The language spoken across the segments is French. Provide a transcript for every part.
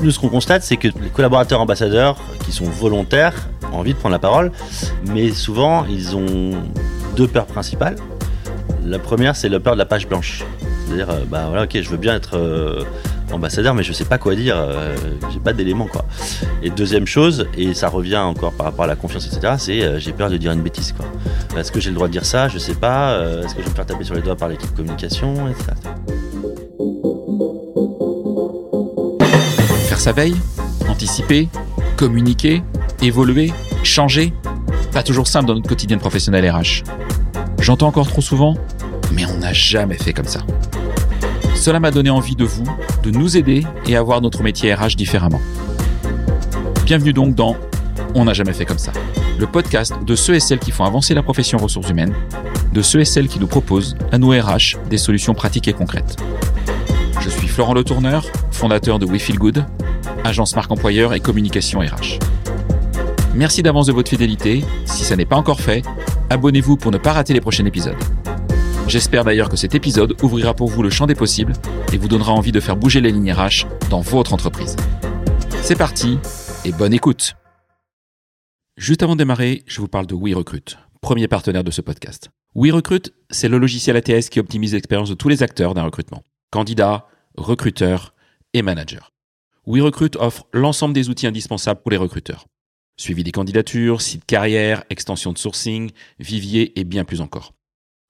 Nous, ce qu'on constate, c'est que les collaborateurs ambassadeurs qui sont volontaires ont envie de prendre la parole, mais souvent, ils ont deux peurs principales. La première, c'est la peur de la page blanche. C'est-à-dire, euh, bah voilà, ok, je veux bien être euh, ambassadeur, mais je sais pas quoi dire, euh, j'ai pas d'éléments, quoi. Et deuxième chose, et ça revient encore par rapport à la confiance, etc., c'est j'ai peur de dire une bêtise, quoi. Est-ce que j'ai le droit de dire ça Je sais pas. Est-ce que je vais me faire taper sur les doigts par l'équipe communication, etc. veille, anticiper, communiquer, évoluer, changer. Pas toujours simple dans notre quotidien professionnel RH. J'entends encore trop souvent, mais on n'a jamais fait comme ça. Cela m'a donné envie de vous, de nous aider et à voir notre métier RH différemment. Bienvenue donc dans On n'a jamais fait comme ça, le podcast de ceux et celles qui font avancer la profession ressources humaines, de ceux et celles qui nous proposent, à nous RH, des solutions pratiques et concrètes. Je suis Florent Le Tourneur, fondateur de We Feel Good, agence marque employeur et communication RH. Merci d'avance de votre fidélité. Si ça n'est pas encore fait, abonnez-vous pour ne pas rater les prochains épisodes. J'espère d'ailleurs que cet épisode ouvrira pour vous le champ des possibles et vous donnera envie de faire bouger les lignes RH dans votre entreprise. C'est parti et bonne écoute. Juste avant de démarrer, je vous parle de WeRecruit, premier partenaire de ce podcast. WeRecruit, c'est le logiciel ATS qui optimise l'expérience de tous les acteurs d'un recrutement. Candidats, recruteurs et managers. WeRecruit offre l'ensemble des outils indispensables pour les recruteurs. Suivi des candidatures, site carrière, extension de sourcing, vivier et bien plus encore.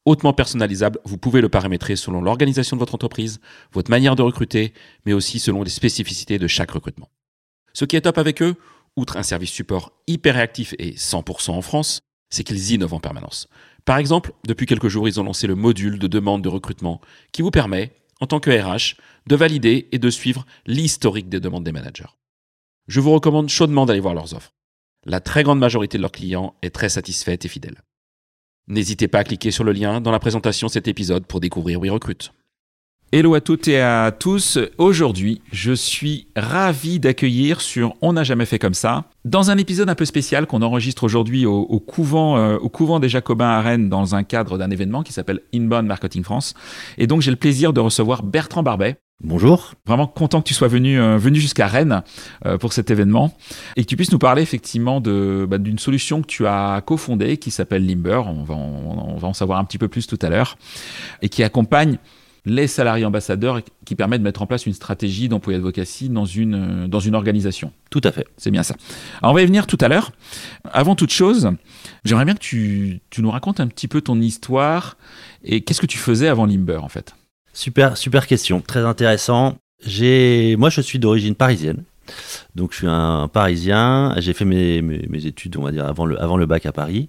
Hautement personnalisable, vous pouvez le paramétrer selon l'organisation de votre entreprise, votre manière de recruter, mais aussi selon les spécificités de chaque recrutement. Ce qui est top avec eux, outre un service support hyper réactif et 100% en France, c'est qu'ils innovent en permanence. Par exemple, depuis quelques jours, ils ont lancé le module de demande de recrutement qui vous permet, en tant que RH, de valider et de suivre l'historique des demandes des managers. Je vous recommande chaudement d'aller voir leurs offres. La très grande majorité de leurs clients est très satisfaite et fidèle. N'hésitez pas à cliquer sur le lien dans la présentation de cet épisode pour découvrir WeRecruit. Hello à toutes et à tous. Aujourd'hui, je suis ravi d'accueillir sur On n'a jamais fait comme ça, dans un épisode un peu spécial qu'on enregistre aujourd'hui au, au couvent, euh, au couvent des Jacobins à Rennes dans un cadre d'un événement qui s'appelle Inbound Marketing France. Et donc, j'ai le plaisir de recevoir Bertrand Barbet. Bonjour. Vraiment content que tu sois venu, euh, venu jusqu'à Rennes euh, pour cet événement et que tu puisses nous parler effectivement de, bah, d'une solution que tu as cofondée qui s'appelle Limber. On va, en, on va en savoir un petit peu plus tout à l'heure et qui accompagne les salariés ambassadeurs qui permet de mettre en place une stratégie d'employé advocacy dans une, euh, dans une organisation. Tout à fait. C'est bien ça. Alors on va y venir tout à l'heure. Avant toute chose, j'aimerais bien que tu, tu nous racontes un petit peu ton histoire et qu'est-ce que tu faisais avant Limber en fait? Super, super question, très intéressant. J'ai, moi, je suis d'origine parisienne. Donc, je suis un Parisien. J'ai fait mes, mes, mes études, on va dire, avant le, avant le bac à Paris.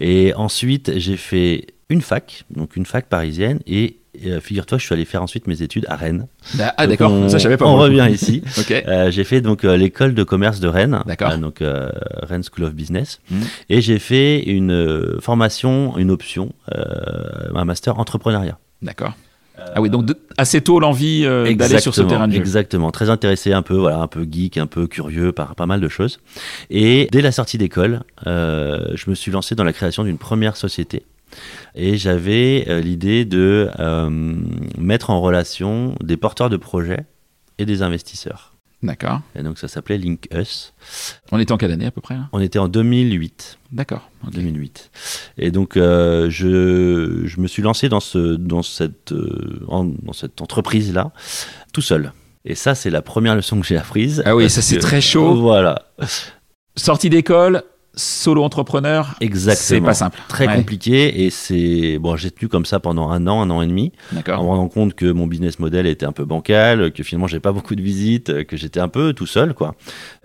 Et ensuite, j'ai fait une fac, donc une fac parisienne. Et euh, figure-toi, je suis allé faire ensuite mes études à Rennes. Ah Donc, d'accord, ça je savais pas. On moi. revient ici. Ok. Euh, j'ai fait donc euh, l'école de commerce de Rennes, D'accord. Euh, donc Rennes School of Business, Mhm. et j'ai fait une formation, une option, un master entrepreneuriat. D'accord. Ah oui, donc de- assez tôt l'envie d'aller sur ce terrain de jeu. Exactement, très intéressé, un peu, voilà, un peu geek, un peu curieux par pas mal de choses. Et dès la sortie d'école, je me suis lancé dans la création d'une première société. Et j'avais euh, l'idée de euh, mettre en relation des porteurs de projets et des investisseurs. D'accord. Et donc ça s'appelait Link Us. On était en quelle année à peu près là? On était en 2008. D'accord. ok. 2008. Et donc, euh, je, je me suis lancé dans, ce, dans cette, en- dans cette entreprise-là, tout seul. Et ça, c'est la première leçon que j'ai apprise. Ah oui, ça, c'est très chaud. Voilà, Sortie d'école, solo entrepreneur, exactement. c'est pas simple. Très Ouais. compliqué. Et c'est. Bon, j'ai tenu comme ça pendant un an, un an et demi, en me rendant compte que mon business model était un peu bancal, que finalement, j'ai pas beaucoup de visites, que j'étais un peu tout seul, quoi.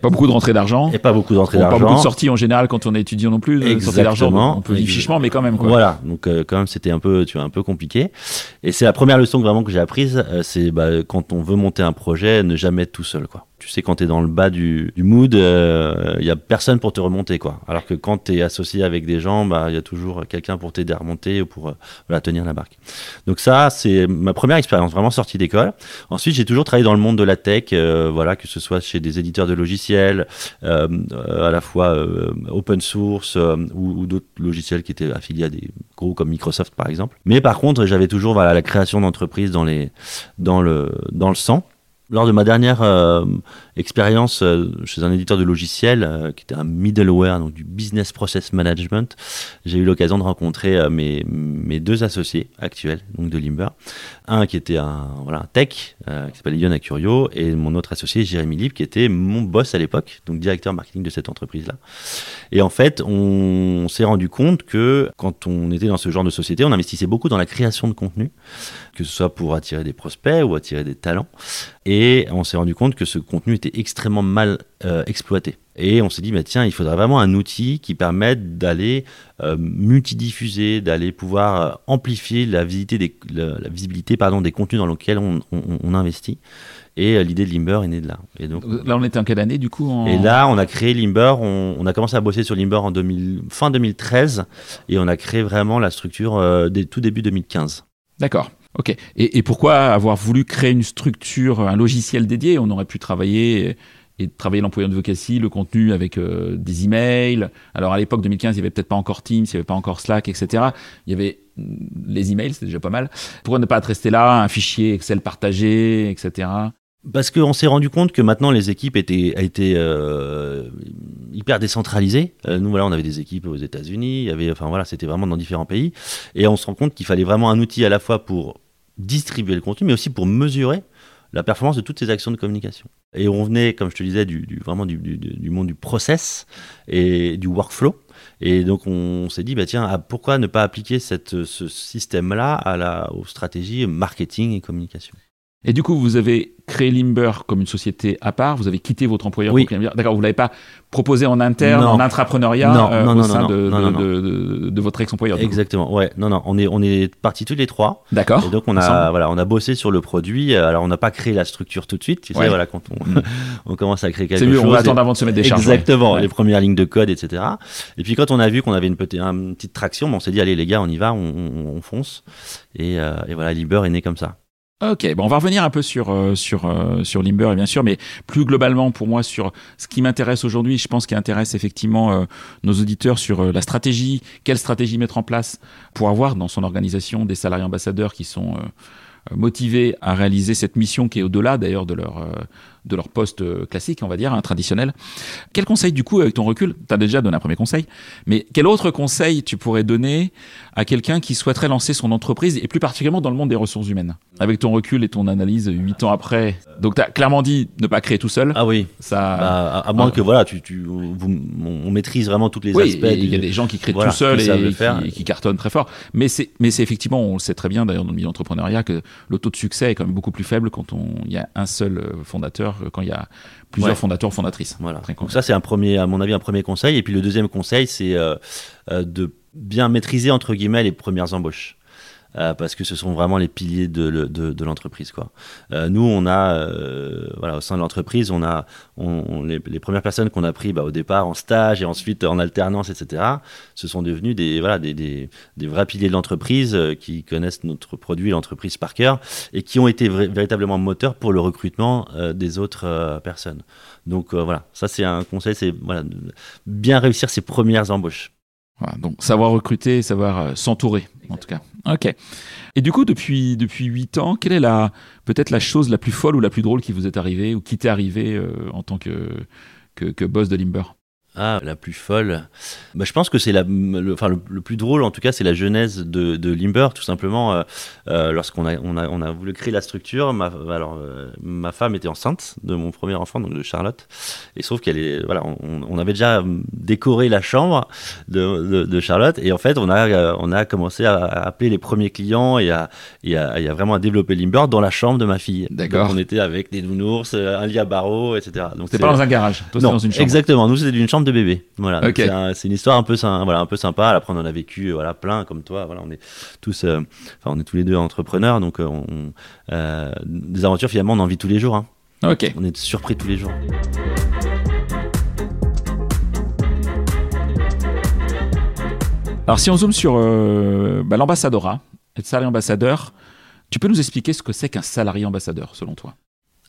Pas beaucoup de rentrée d'argent. Et pas beaucoup d'entrée Bon, pas d'argent. beaucoup de sorties en général quand on est étudiant non plus. sorties d'argent, Exactement. on peut vivre chichement, mais quand même. Quoi. Voilà, donc euh, quand même c'était un peu, tu vois, un peu compliqué. Et c'est la première leçon que vraiment que j'ai apprise, euh, c'est bah, quand on veut monter un projet, ne jamais être tout seul, quoi. Tu sais, quand t'es dans le bas du, du mood, il y a personne pour te remonter, quoi. Alors que quand t'es associé avec des gens, bah il y a toujours quelqu'un pour t'aider à remonter ou pour euh, tenir la barque. Donc ça, c'est ma première expérience, vraiment sortie d'école. Ensuite, j'ai toujours travaillé dans le monde de la tech, euh, voilà, que ce soit chez des éditeurs de logiciels, euh, à la fois open source ou, d'autres logiciels qui étaient affiliés à des gros comme Microsoft par exemple. Mais par contre, j'avais toujours voilà, la création d'entreprises dans, le, sang. Lors de ma dernière expérience euh, chez un éditeur de logiciels euh, qui était un middleware, donc du business process management. J'ai eu l'occasion de rencontrer euh, mes, mes deux associés actuels, donc de Limber. Un qui était un, voilà, tech, qui s'appelle Lyon Curio, et mon autre associé, Jérémy Libre, qui était mon boss à l'époque, donc directeur marketing de cette entreprise-là. Et en fait, on, s'est rendu compte que quand on était dans ce genre de société, on investissait beaucoup dans la création de contenu, que ce soit pour attirer des prospects ou attirer des talents. Et on s'est rendu compte que ce contenu extrêmement mal euh, exploité. Et on s'est dit, bah, tiens, il faudrait vraiment un outil qui permette d'aller euh, multidiffuser, d'aller pouvoir euh, amplifier la visibilité, des, la, visibilité pardon, des contenus dans lesquels on, on, investit. Et euh, l'idée de Limber est née de là. Et donc, là, on était en quelle année du coup Et là, on a créé Limber. On, on, a commencé à bosser sur Limber en 2000, fin 2013 et on a créé vraiment la structure dès tout début 2015. D'accord. Ok. Et, pourquoi avoir voulu créer une structure, un logiciel dédié? On aurait pu travailler et travailler l'employeur de Vocassi, le contenu avec euh, des emails. Alors à l'époque 2015, il n'y avait peut-être pas encore Teams, il n'y avait pas encore Slack, etc. Il y avait mm, les emails, c'était déjà pas mal. Pourquoi ne pas resté là, un fichier Excel partagé, etc. Parce qu'on s'est rendu compte que maintenant les équipes étaient, euh, hyper décentralisées. Euh, nous voilà, on avait des équipes aux États-Unis, il y avait, enfin voilà, c'était vraiment dans différents pays, et on se rend compte qu'il fallait vraiment un outil à la fois pour distribuer le contenu, mais aussi pour mesurer la performance de toutes ces actions de communication. Et on venait, comme je te disais, du, vraiment du, monde du process et du workflow. Et donc on s'est dit, bah tiens, ah, pourquoi ne pas appliquer cette, ce système-là aux stratégies marketing et communication? Et du coup, vous avez créé Limber comme une société à part, vous avez quitté votre employeur oui. D'accord, vous ne l'avez pas proposé en interne, en intrapreneuriat euh, au sein de, de, votre ex-employeur. Exactement, ouais. Non, non, on est, on est partis tous les trois. D'accord. Et donc, on a, voilà, on a bossé sur le produit. Alors, on n'a pas créé la structure tout de suite. Tu sais, voilà, quand on, on commence à créer quelque chose. C'est mieux, on va attendre avant de se mettre des charges. Exactement, les premières lignes de code, etc. Et puis, quand on a vu qu'on avait une petite, une petite traction, on s'est dit, allez, les gars, on y va, on, fonce. Et, euh, et voilà, Limber est né comme ça. Ok, bon, on va revenir un peu sur euh, sur euh, sur Limber bien sûr, mais plus globalement pour moi sur ce qui m'intéresse aujourd'hui, je pense qui intéresse effectivement euh, nos auditeurs sur la stratégie, quelle stratégie mettre en place pour avoir dans son organisation des salariés ambassadeurs qui sont motivés à réaliser cette mission qui est au-delà d'ailleurs de leur de leur poste euh, classique, on va dire, hein, traditionnel. Quel conseil, du coup, avec ton recul, tu as déjà donné un premier conseil, mais quel autre conseil tu pourrais donner à quelqu'un qui souhaiterait lancer son entreprise, et plus particulièrement dans le monde des ressources humaines? Avec ton recul et ton analyse huit ans après. Donc, tu as clairement dit ne pas créer tout seul. Ah oui. Ça, bah, à, moins que, voilà, tu, tu on maîtrise vraiment toutes les aspects. Il y a des gens qui créent tout seul et, qui, cartonnent très fort. Mais c'est effectivement, on le sait très bien d'ailleurs dans le milieu entrepreneuriat, que le taux de succès est quand même beaucoup plus faible quand il y a un seul euh, fondateur quand il y a plusieurs fondateurs fondatrices. Voilà. Donc ça c'est un premier, à mon avis, un premier conseil. Et puis le deuxième conseil, c'est euh, euh, de bien maîtriser entre guillemets les premières embauches. Euh, parce que ce sont vraiment les piliers de, de, de l'entreprise. Quoi. Euh, nous, on a, euh, voilà, au sein de l'entreprise, on a on, les, les, premières personnes qu'on a pris bah, au départ en stage et ensuite en alternance, etc. Ce sont devenus des, voilà, des, des, des vrais piliers de l'entreprise qui connaissent notre produit, l'entreprise par cœur, et qui ont été véritablement moteurs pour le recrutement des autres personnes. Donc voilà, ça c'est un conseil, c'est voilà, bien réussir ses premières embauches. Donc savoir recruter, savoir s'entourer, en tout cas. Ok. Et du coup, depuis depuis huit ans, quelle est la peut-être la chose la plus folle ou la plus drôle qui vous est arrivée ou qui t'est arrivée euh, en tant que, que, que boss de Limber? Ah, la plus folle. Bah, je pense que c'est la, le, enfin, le, plus drôle, en tout cas, c'est la genèse de, de, Limber, tout simplement. Euh, euh, Lorsqu'on a, on a, on a voulu créer la structure, ma, alors, euh, ma femme était enceinte de mon premier enfant, donc de Charlotte. Et sauf qu'elle est, voilà, on, on, avait déjà décoré la chambre de, de, de, Charlotte. Et en fait, on a, on a commencé à, appeler les premiers clients et à, et à, et à vraiment à développer Limber dans la chambre de ma fille. D'accord. On était avec des nounours, un lit à barreaux, etc. Donc c'était pas dans un garage, toi, non, dans une chambre. Exactement. Nous, c'était une chambre de bébé. Voilà. C'est une histoire un peu, voilà, un peu sympa. Après, on en a vécu, voilà, plein comme toi. Voilà, on est tous, euh, enfin, on est tous les deux entrepreneurs, donc euh, on, euh, des aventures finalement, on en vit tous les jours. Hein. On est surpris tous les jours. Alors, si on zoome sur bah, l'ambassadora, être salarié ambassadeur, tu peux nous expliquer ce que c'est qu'un salarié ambassadeur, selon toi?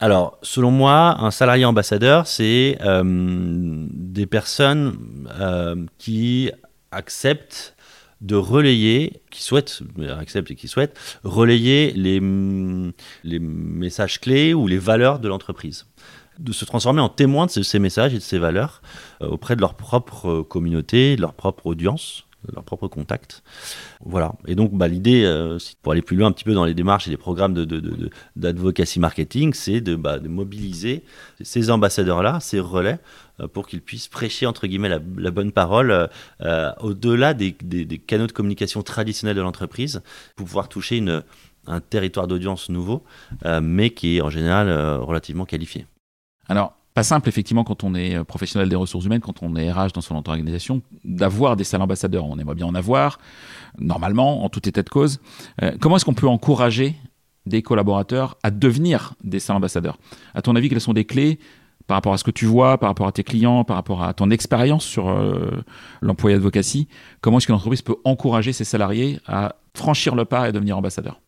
Alors, selon moi, un salarié ambassadeur, c'est euh, des personnes euh, qui acceptent de relayer, qui souhaitent, acceptent et qui souhaitent, relayer les, messages clés ou les valeurs de l'entreprise. de se transformer en témoins de ces, messages et de ces valeurs auprès de leur propre communauté, de leur propre audience leur propre contact. Voilà. Et donc, bah, l'idée, euh, pour aller plus loin un petit peu dans les démarches et les programmes d'advocacy de, de, marketing, c'est de, bah, de, mobiliser ces ambassadeurs-là, ces relais, euh, pour qu'ils puissent prêcher, entre guillemets, la, bonne parole euh, au-delà des, des, des, canaux de communication traditionnels de l'entreprise, pour pouvoir toucher une, un territoire d'audience nouveau, mais qui est en général relativement qualifié. Alors, pas simple, effectivement, quand on est euh, professionnel des ressources humaines, quand on est RH dans son organisation, d'avoir des salles ambassadeurs. On aimerait bien en avoir, normalement, en tout état de cause. Euh, comment est-ce qu'on peut encourager des collaborateurs à devenir des salles ambassadeurs? À ton avis, quelles sont des clés par rapport à ce que tu vois, par rapport à tes clients, par rapport à ton expérience sur euh, l'employé advocacy? Comment est-ce qu'une entreprise peut encourager ses salariés à franchir le pas et devenir ambassadeur?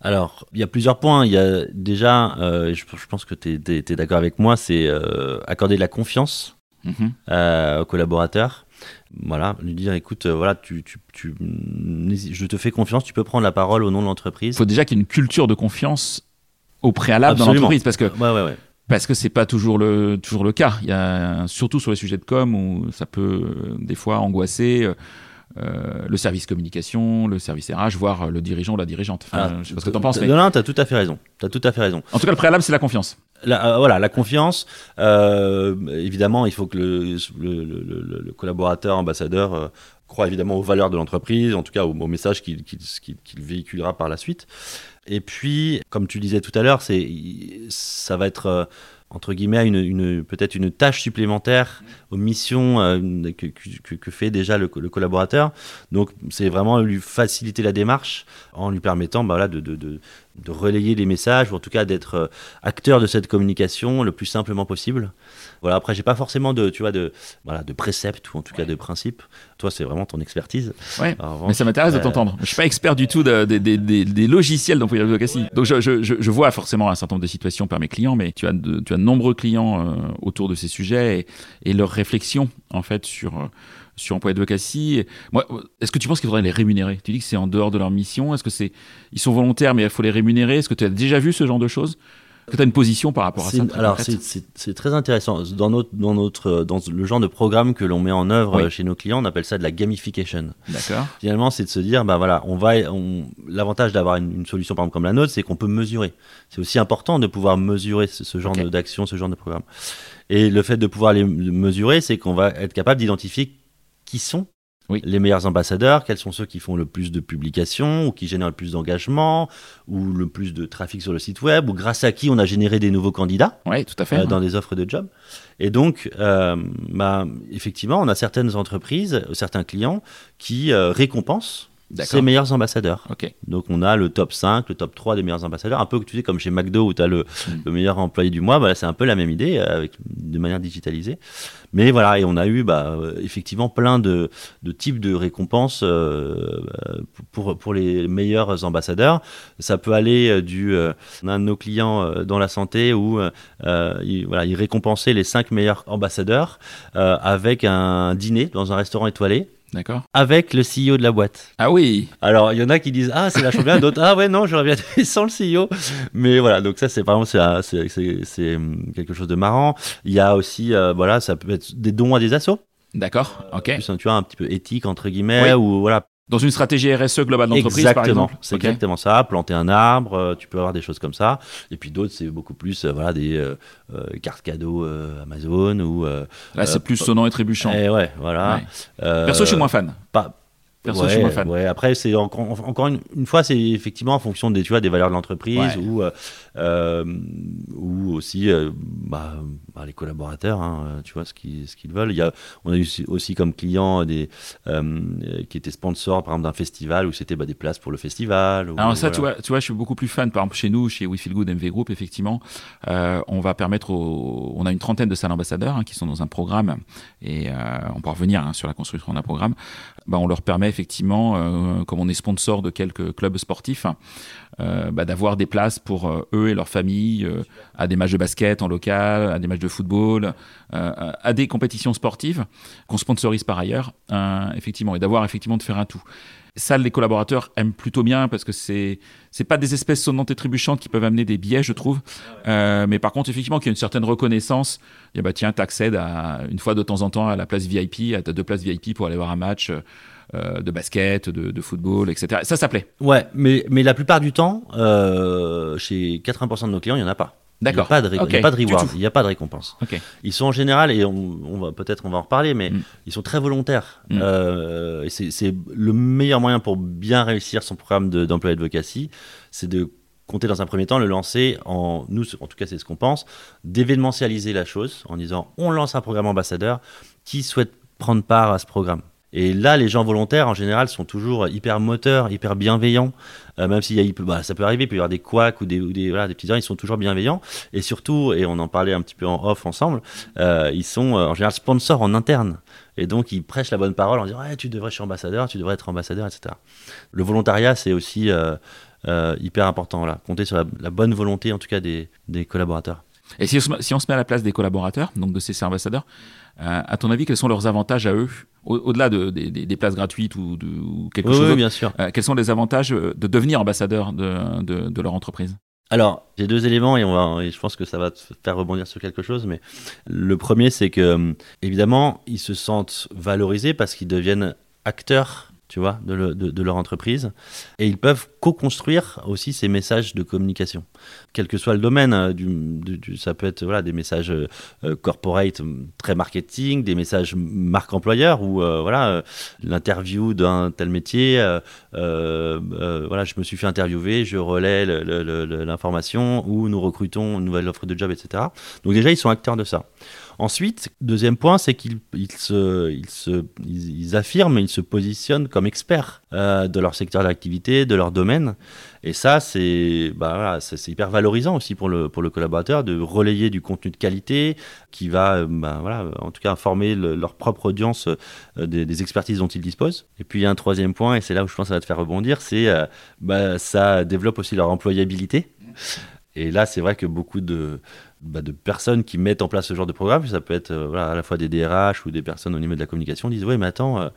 Alors, il y a plusieurs points. Il y a déjà, euh, je, pense que tu es, d'accord avec moi, c'est euh, accorder de la confiance mhm. euh, aux collaborateurs. Voilà, lui dire écoute, voilà, tu, tu, je te fais confiance, tu peux prendre la parole au nom de l'entreprise. Il faut déjà qu'il y ait une culture de confiance au préalable dans l'entreprise parce que ouais, ouais, ouais. Parce que c'est pas toujours le toujours le cas. Il y a surtout sur les sujets de com où ça peut des fois angoisser. Euh, le service communication, le service RH, voire le dirigeant ou la dirigeante. Enfin, ah, je sais pas ce que tu en penses. Non, non, tu as tout à fait raison. As tout à fait raison. En tout cas, le préalable, c'est la confiance. La, euh, voilà, la confiance. Euh, évidemment, il faut que le, le, collaborateur, ambassadeur, croit évidemment aux valeurs de l'entreprise, en tout cas au, message qu'il véhiculera par la suite. Et puis, comme tu disais tout à l'heure, c'est ça va être entre guillemets, une, une peut-être une tâche supplémentaire aux missions euh, que, que, fait déjà le, collaborateur. Donc, c'est vraiment lui faciliter la démarche en lui permettant bah, voilà, de, de, de, de, relayer les messages, ou en tout cas d'être euh, acteur de cette communication le plus simplement possible. Voilà, après, j'ai pas forcément de, tu vois, de, voilà, de préceptes ou en tout cas de principes. Toi, c'est vraiment ton expertise. Ouais, mais ça m'intéresse de euh, t'entendre. Je suis pas expert du tout des logiciels d'employé advocacy. Donc, je, je, je, vois forcément un certain nombre de situations par mes clients, mais tu as de, tu as nombreux clients euh, autour de ces sujets et, et leur réflexion, en fait, sur euh, sur Employé Advocacy. Moi, est-ce que tu penses qu'il faudrait les rémunérer? Tu dis que c'est en dehors de leur mission. Est-ce que c'est ils sont volontaires mais il faut les rémunérer? Est-ce que tu as déjà vu ce genre de choses? Est-ce que tu as une position par rapport à ça Alors, c'est très intéressant. Dans, notre, dans, notre, dans le genre de programme que l'on met en œuvre chez nos clients, on appelle ça de la gamification. D'accord. Finalement, c'est de se dire, bah voilà, on va, l'avantage d'avoir une, solution par exemple comme la nôtre, c'est qu'on peut mesurer. C'est aussi important de pouvoir mesurer ce, genre d'action, ce genre de programme. Et le fait de pouvoir les mesurer, c'est qu'on va être capable d'identifier qui sont les meilleurs ambassadeurs, quels sont ceux qui font le plus de publications ou qui génèrent le plus d'engagement ou le plus de trafic sur le site web ou grâce à qui on a généré des nouveaux candidats oui, tout à fait, euh, dans des offres de job. Et donc, euh, bah, effectivement, on a certaines entreprises, certains clients qui euh, récompensent ses meilleurs ambassadeurs. Donc on a le top 5, le top 3 des meilleurs ambassadeurs, un peu tu sais comme chez McDo où tu as le, hmm. le, meilleur employé du mois, bah, c'est un peu la même idée euh, avec de manière digitalisée. Mais voilà, et on a eu bah, effectivement plein de, de types de récompenses euh, pour, pour les meilleurs ambassadeurs. Ça peut aller euh, du on a un de nos clients dans la santé où il, voilà, il récompensait les 5 meilleurs ambassadeurs avec un dîner dans un restaurant étoilé D'accord. Avec le CEO de la boîte. Ah oui. Alors, il y en a qui disent Ah, c'est vachement bien. D'autres Ah, ouais, non, j'aurais bien sans le CEO. Mais voilà, donc ça, c'est vraiment c'est, hum, quelque chose de marrant. Il y a aussi, euh, voilà, ça peut être des dons à des assos. D'accord, ok. tu vois, un petit peu éthique, entre guillemets, ou voilà, dans une stratégie RSE globale d'entreprise, par exemple C'est exactement ça. Planter un arbre, euh, tu peux avoir des choses comme ça. Et puis d'autres, c'est beaucoup plus euh, voilà, des euh, cartes cadeaux Amazon ou. Là, c'est plus sonnant et trébuchant. Et eh ouais, voilà. Perso, je suis moins fan. Pas, ouais, Après, c'est encore, encore une, fois, c'est effectivement en fonction des, tu vois, des valeurs de l'entreprise ou, euh, euh, ou aussi euh, bah, bah, les collaborateurs, hein, tu vois, ce qu'ils ce qu'ils veulent. Il y a, on a eu aussi comme client des, qui étaient sponsors, par exemple, d'un festival où c'était bah, des places pour le festival. Alors, ça, tu, vois, tu vois, je suis beaucoup plus fan. Par exemple, chez nous, chez We Feel Good MV Group, effectivement, on va permettre aux, On a une trentaine de salles ambassadeurs hein, qui sont dans un programme et on peut revenir hein, sur la construction d'un programme. Bah, on leur permet effectivement, euh, comme on est sponsor de quelques clubs sportifs, euh, bah, d'avoir des places pour euh, eux et leur famille euh, à des matchs de basket en local, à des matchs de football, à des compétitions sportives qu'on sponsorise par ailleurs, effectivement, et d'avoir effectivement de faire un tout. Ça, les collaborateurs aiment plutôt bien parce que c'est c'est pas des espèces sonnantes et trébuchantes qui peuvent amener des biais, je trouve. Euh, mais par contre, effectivement, qu'il y a une certaine reconnaissance. Et bah tiens, t'accèdes à une fois de temps en temps à la place VIP, à ta deux places VIP pour aller voir un match euh, de basket, de, de football, etc. Ça, ça plaît. Ouais, mais, mais la plupart du temps, euh, chez 80% de nos clients, il n'y en a pas. Il n'y a D'accord. de, il y a pas de reward, il n'y a pas de récompense. Ils sont en général, et on, on va peut-être on va en reparler, mais Mm. ils sont très volontaires. Mm. Euh, c'est le meilleur moyen pour bien réussir son programme de- d'emploi advocacy, c'est de compter dans un premier temps, le lancer en nous, en tout cas c'est ce qu'on pense, d'événementialiser la chose en disant on lance un programme ambassadeur qui souhaite prendre part à ce programme. Et là, les gens volontaires, en général, sont toujours hyper moteurs, hyper bienveillants. Euh, même peut- bah, ça peut arriver, il peut y avoir des couacs ou des, ou des, petits gens, ils sont toujours bienveillants. Et surtout, et on en parlait un petit peu en off ensemble, euh, ils sont euh, en général sponsors en interne. Et donc, ils prêchent la bonne parole en disant ouais, Tu devrais, suis ambassadeur, tu devrais être ambassadeur, etc. Le volontariat, c'est aussi hyper important. Là. Compter sur la, bonne volonté, en tout cas, des, collaborateurs. Et si on, si on se met à la place des collaborateurs, donc de ces ambassadeurs, à ton avis, quels sont leurs avantages à eux, au- au-delà de, des- places gratuites ou, de, ou quelque Oui, chose oui, bien sûr. euh, Quels sont les avantages euh, de devenir ambassadeur de, de, leur entreprise? Alors, j'ai deux éléments et, on va, et je pense que ça va te faire rebondir sur quelque chose. Mais le premier, c'est que, euh, évidemment, ils se sentent valorisés parce qu'ils deviennent acteurs, tu vois, de, le- de- de leur entreprise. Et ils peuvent co-construire aussi ces messages de communication. Quel que soit le domaine, du- ça peut être des messages euh, corporate, euh, très marketing, des messages marque employeur ou euh, euh, l'interview d'un tel métier. voilà, je me suis fait interviewer, je relais l'information ou nous recrutons une nouvelle offre de job, etc. Donc déjà, ils sont acteurs de ça. Ensuite, deuxième point, c'est qu'ils ils se, ils affirment, ils se positionnent comme experts euh, de leur secteur d'activité, de leur domaine. Et ça, c'est bah, hyper valorisant aussi pour le, collaborateur de relayer du contenu de qualité qui va, euh, bah, en tout cas, informer le- leur propre audience euh, des, des expertises dont ils disposent. Et puis, il y a un troisième point, et c'est là où je pense que ça va te faire rebondir, c'est euh, bah, ça développe aussi leur employabilité. Et là, c'est vrai que beaucoup de, bah, de personnes qui mettent en place ce genre de programme, ça peut être euh, à la fois des DRH ou des personnes au niveau de la communication, disent Oui, mais attends, euh,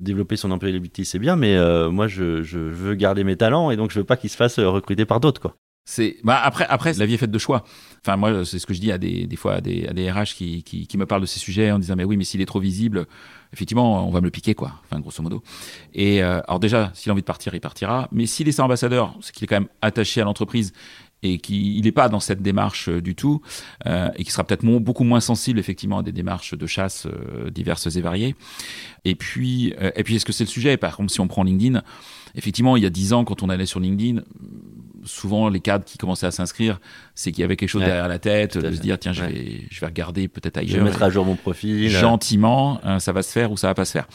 développer son employabilité, c'est bien, mais euh, moi, je, veux garder mes talents et donc je veux pas qu'ils se fassent recruter par d'autres. C'est bah après après la vie est faite de choix. Enfin moi c'est ce que je dis à des, fois à des, à RH qui, me parlent de ces sujets en disant mais oui mais s'il est trop visible effectivement on va me le piquer quoi. Enfin grosso modo. Et alors déjà s'il a envie de partir il partira. Mais s'il est ambassadeur c'est qu'il est quand même attaché à l'entreprise et qu'il n'est pas dans cette démarche euh, du tout euh, et qui sera peut-être beaucoup moins sensible effectivement à des démarches de chasse euh, diverses et variées. Et puis euh, et puis est-ce que c'est le sujet? Par contre si on prend LinkedIn effectivement il y a dix ans quand on allait sur LinkedIn souvent les cadres qui commençaient à s'inscrire, c'est qu'il y avait quelque chose Ouais, derrière la tête, de se dire tiens, je Ouais. vais, je vais regarder peut-être Je vais ailleurs. mettre à jour mon profil. Gentiment, hein, ça va se faire ou ça va pas se faire.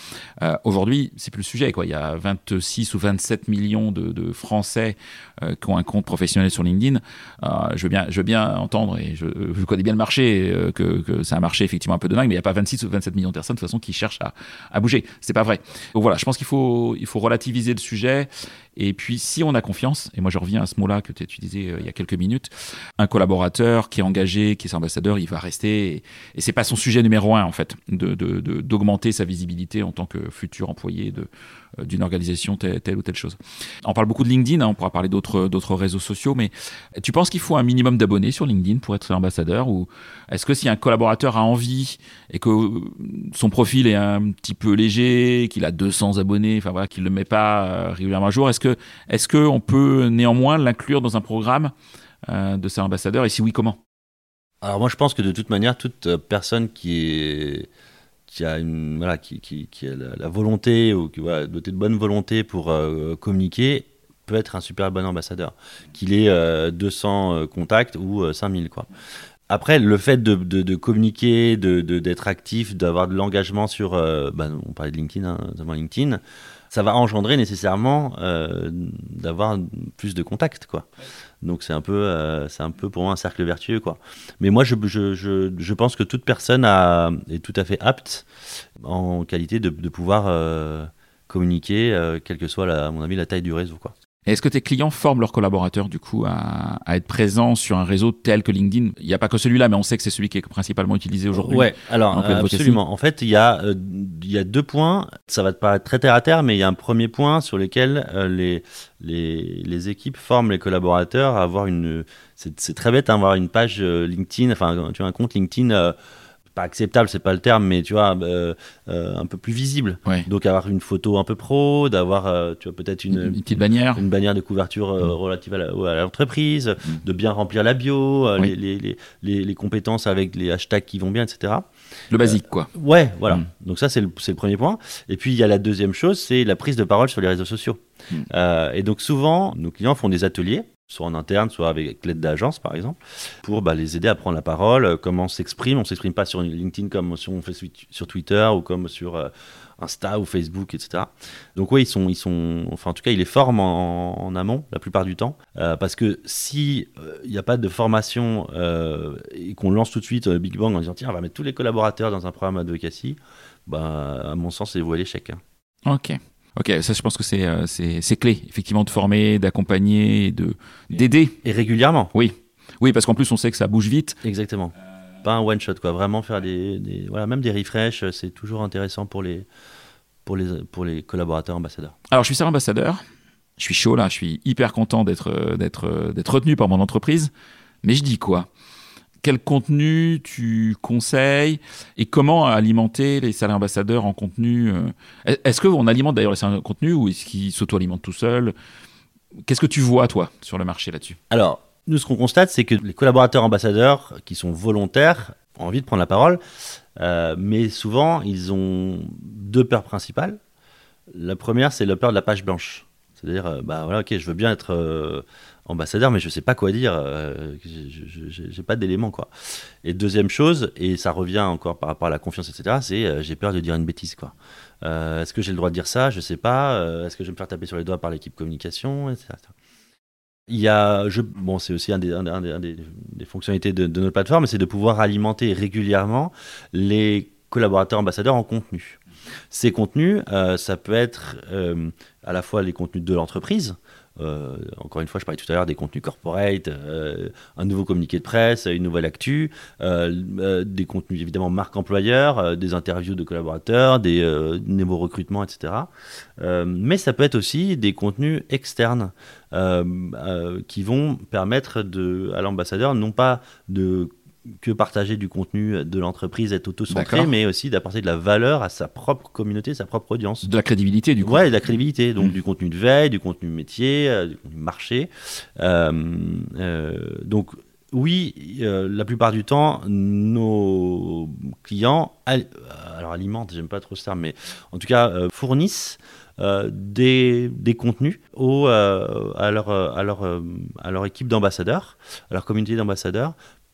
Euh, Aujourd'hui, c'est plus le sujet. Quoi. Il y a 26 ou 27 millions de, de Français euh, qui ont un compte professionnel sur LinkedIn. Euh, je, veux bien, je veux bien entendre, et je, je connais bien le marché, euh, que, que c'est un marché effectivement un peu de dingue, mais il n'y a pas 26 ou 27 millions de personnes de toute façon qui cherchent à, à bouger. C'est pas vrai. Donc voilà, je pense qu'il faut, il faut relativiser le sujet. Et puis, si on a confiance, et moi je reviens à ce mot-là que tu as utilisé euh, il y a quelques minutes, un collaborateur qui est engagé, qui est ambassadeur, il va rester. Et, et c'est pas son sujet numéro un, en fait, de, de- d'augmenter sa visibilité en tant que futur employé de, d'une organisation telle, telle ou telle chose. On parle beaucoup de LinkedIn, hein, on pourra parler d'autres, réseaux sociaux, mais tu penses qu'il faut un minimum d'abonnés sur LinkedIn pour être ambassadeur Ou est-ce que si un collaborateur a envie et que euh, son profil est un petit peu léger, qu'il a 200 abonnés, enfin voilà, qu'il ne le met pas euh, régulièrement à jour, est-ce que est-ce qu'on peut néanmoins l'inclure dans un programme euh, de sa ambassadeur Et si oui, comment? Alors moi je pense que de toute manière, toute euh, personne qui est qui a une voilà qui, qui, a la, volonté ou qui voilà, dotée de bonne volonté pour euh, communiquer peut être un super bon ambassadeur. Qu'il ait euh, 200 euh, contacts ou euh, 5000 quoi. Après, le fait de, de, communiquer, de, d'être actif, d'avoir de l'engagement sur, euh, bah, on parlait de LinkedIn, hein, notamment LinkedIn, ça va engendrer nécessairement euh, d'avoir plus de contacts, quoi. Donc c'est un peu, euh, c'est un peu pour moi un cercle vertueux, quoi. Mais moi, je, je, je, pense que toute personne est tout à fait apte en qualité de, pouvoir euh, communiquer, quelle que soit, la, à mon avis, la taille du réseau. Quoi. Est-ce que tes clients forment leurs collaborateurs du coup à, à être présents sur un réseau tel que LinkedIn? Il n'y a pas que celui-là, mais on sait que c'est celui qui est principalement utilisé aujourd'hui. Ouais, alors en absolument. En fait, il y, a, euh, il y a deux points. Ça va te paraître très terre à terre, mais il y a un premier point sur lequel euh, les, les, les équipes forment les collaborateurs à avoir une. C'est très bête, hein, avoir une page euh, LinkedIn, enfin, tu as un compte LinkedIn. euh, pas acceptable, c'est pas le terme, mais tu vois, euh, euh, un peu plus visible. Ouais. Donc avoir une photo un peu pro, d'avoir, euh, tu vois, peut-être Une, une, petite bannière. une bannière de couverture euh, Mm. relative à l'entreprise, de bien remplir la bio, euh, Oui. les, les, les, les compétences avec les hashtags qui vont bien, etc. Le basique, quoi. Ouais, voilà. Mm. Donc ça, c'est le, c'est le premier point. Et puis, il y a la deuxième chose, c'est la prise de parole sur les réseaux sociaux. Mm. Euh, et donc, souvent, nos clients font des ateliers, soit en interne, soit avec l'aide d'agences, par exemple, pour bah, les aider à prendre la parole, euh, comment on s'exprime. On s'exprime pas sur LinkedIn comme on fait sur- Twitter ou comme sur euh, Insta ou Facebook, etc. Donc oui, ils sont, enfin en tout cas, ils les forment en, amont la plupart du temps, Euh, parce que si euh, il n'y a pas de formation euh, et qu'on lance tout de suite euh, Big Bang en disant tiens, on va mettre tous les collaborateurs dans un programme advocacy, bah, à mon sens, c'est voué à l'échec. Ok. Ok, ça je pense que c'est euh, c'est clé, effectivement, de former, d'accompagner, de d'aider. Et régulièrement. Oui. Oui, parce qu'en plus on sait que ça bouge vite. Exactement. Pas un one shot quoi. Vraiment faire des, des- voilà même des refresh, euh, c'est toujours intéressant pour les pour les pour les collaborateurs ambassadeurs. Alors je suis seul ambassadeur, je suis chaud là, je suis hyper content d'être euh, d'être euh, d'être retenu par mon entreprise, mais je dis quoi? Quel contenu tu conseilles et comment alimenter les salariés ambassadeurs en contenu euh, Est-ce qu'on alimente d'ailleurs les salariés en contenu ou est-ce qu'ils s'auto-alimentent tout seuls? Qu'est-ce que tu vois toi sur le marché là-dessus? Alors, nous, ce qu'on constate, c'est que les collaborateurs ambassadeurs qui sont volontaires ont envie de prendre la parole, euh, mais souvent, ils ont deux peurs principales. La première, c'est la peur de la page blanche. C'est-à-dire, euh, bah voilà, ok, je veux bien être ambassadeur, mais je sais pas quoi dire, euh, j'ai pas d'éléments, quoi. Et deuxième chose, et ça revient encore par rapport à la confiance, etc., c'est euh, j'ai peur de dire une bêtise, quoi. Euh, Est-ce que j'ai le droit de dire ça? Je sais pas. Euh, Est-ce que je vais me faire taper sur les doigts par l'équipe communication, etc. Il y a, je, bon, c'est aussi un des, fonctionnalités de, de notre plateforme, c'est de pouvoir alimenter régulièrement les collaborateurs ambassadeurs en contenu. Ces contenus, ça peut être à la fois les contenus de l'entreprise. Euh, encore une fois, je parlais tout à l'heure des contenus corporate, euh, un nouveau communiqué de presse, une nouvelle actu, euh, des contenus évidemment marque employeur, des interviews de collaborateurs, des nouveaux recrutements, etc. Mais ça peut être aussi des contenus externes qui vont permettre à l'ambassadeur non pas de que partager du contenu de l'entreprise, être auto-centré, mais aussi d'apporter de la valeur à sa propre communauté, sa propre audience. De la crédibilité du coup. Ouais, de la crédibilité, donc Mm. du contenu de veille, du contenu métier, euh, du contenu marché. Euh, euh, donc oui, euh, la plupart du temps, nos clients, al- alors alimentent, j'aime pas trop ce terme, mais en tout cas euh, fournissent euh, des, des contenus au, à, leur, à, leur, à leur équipe d'ambassadeurs, à leur communauté d'ambassadeurs,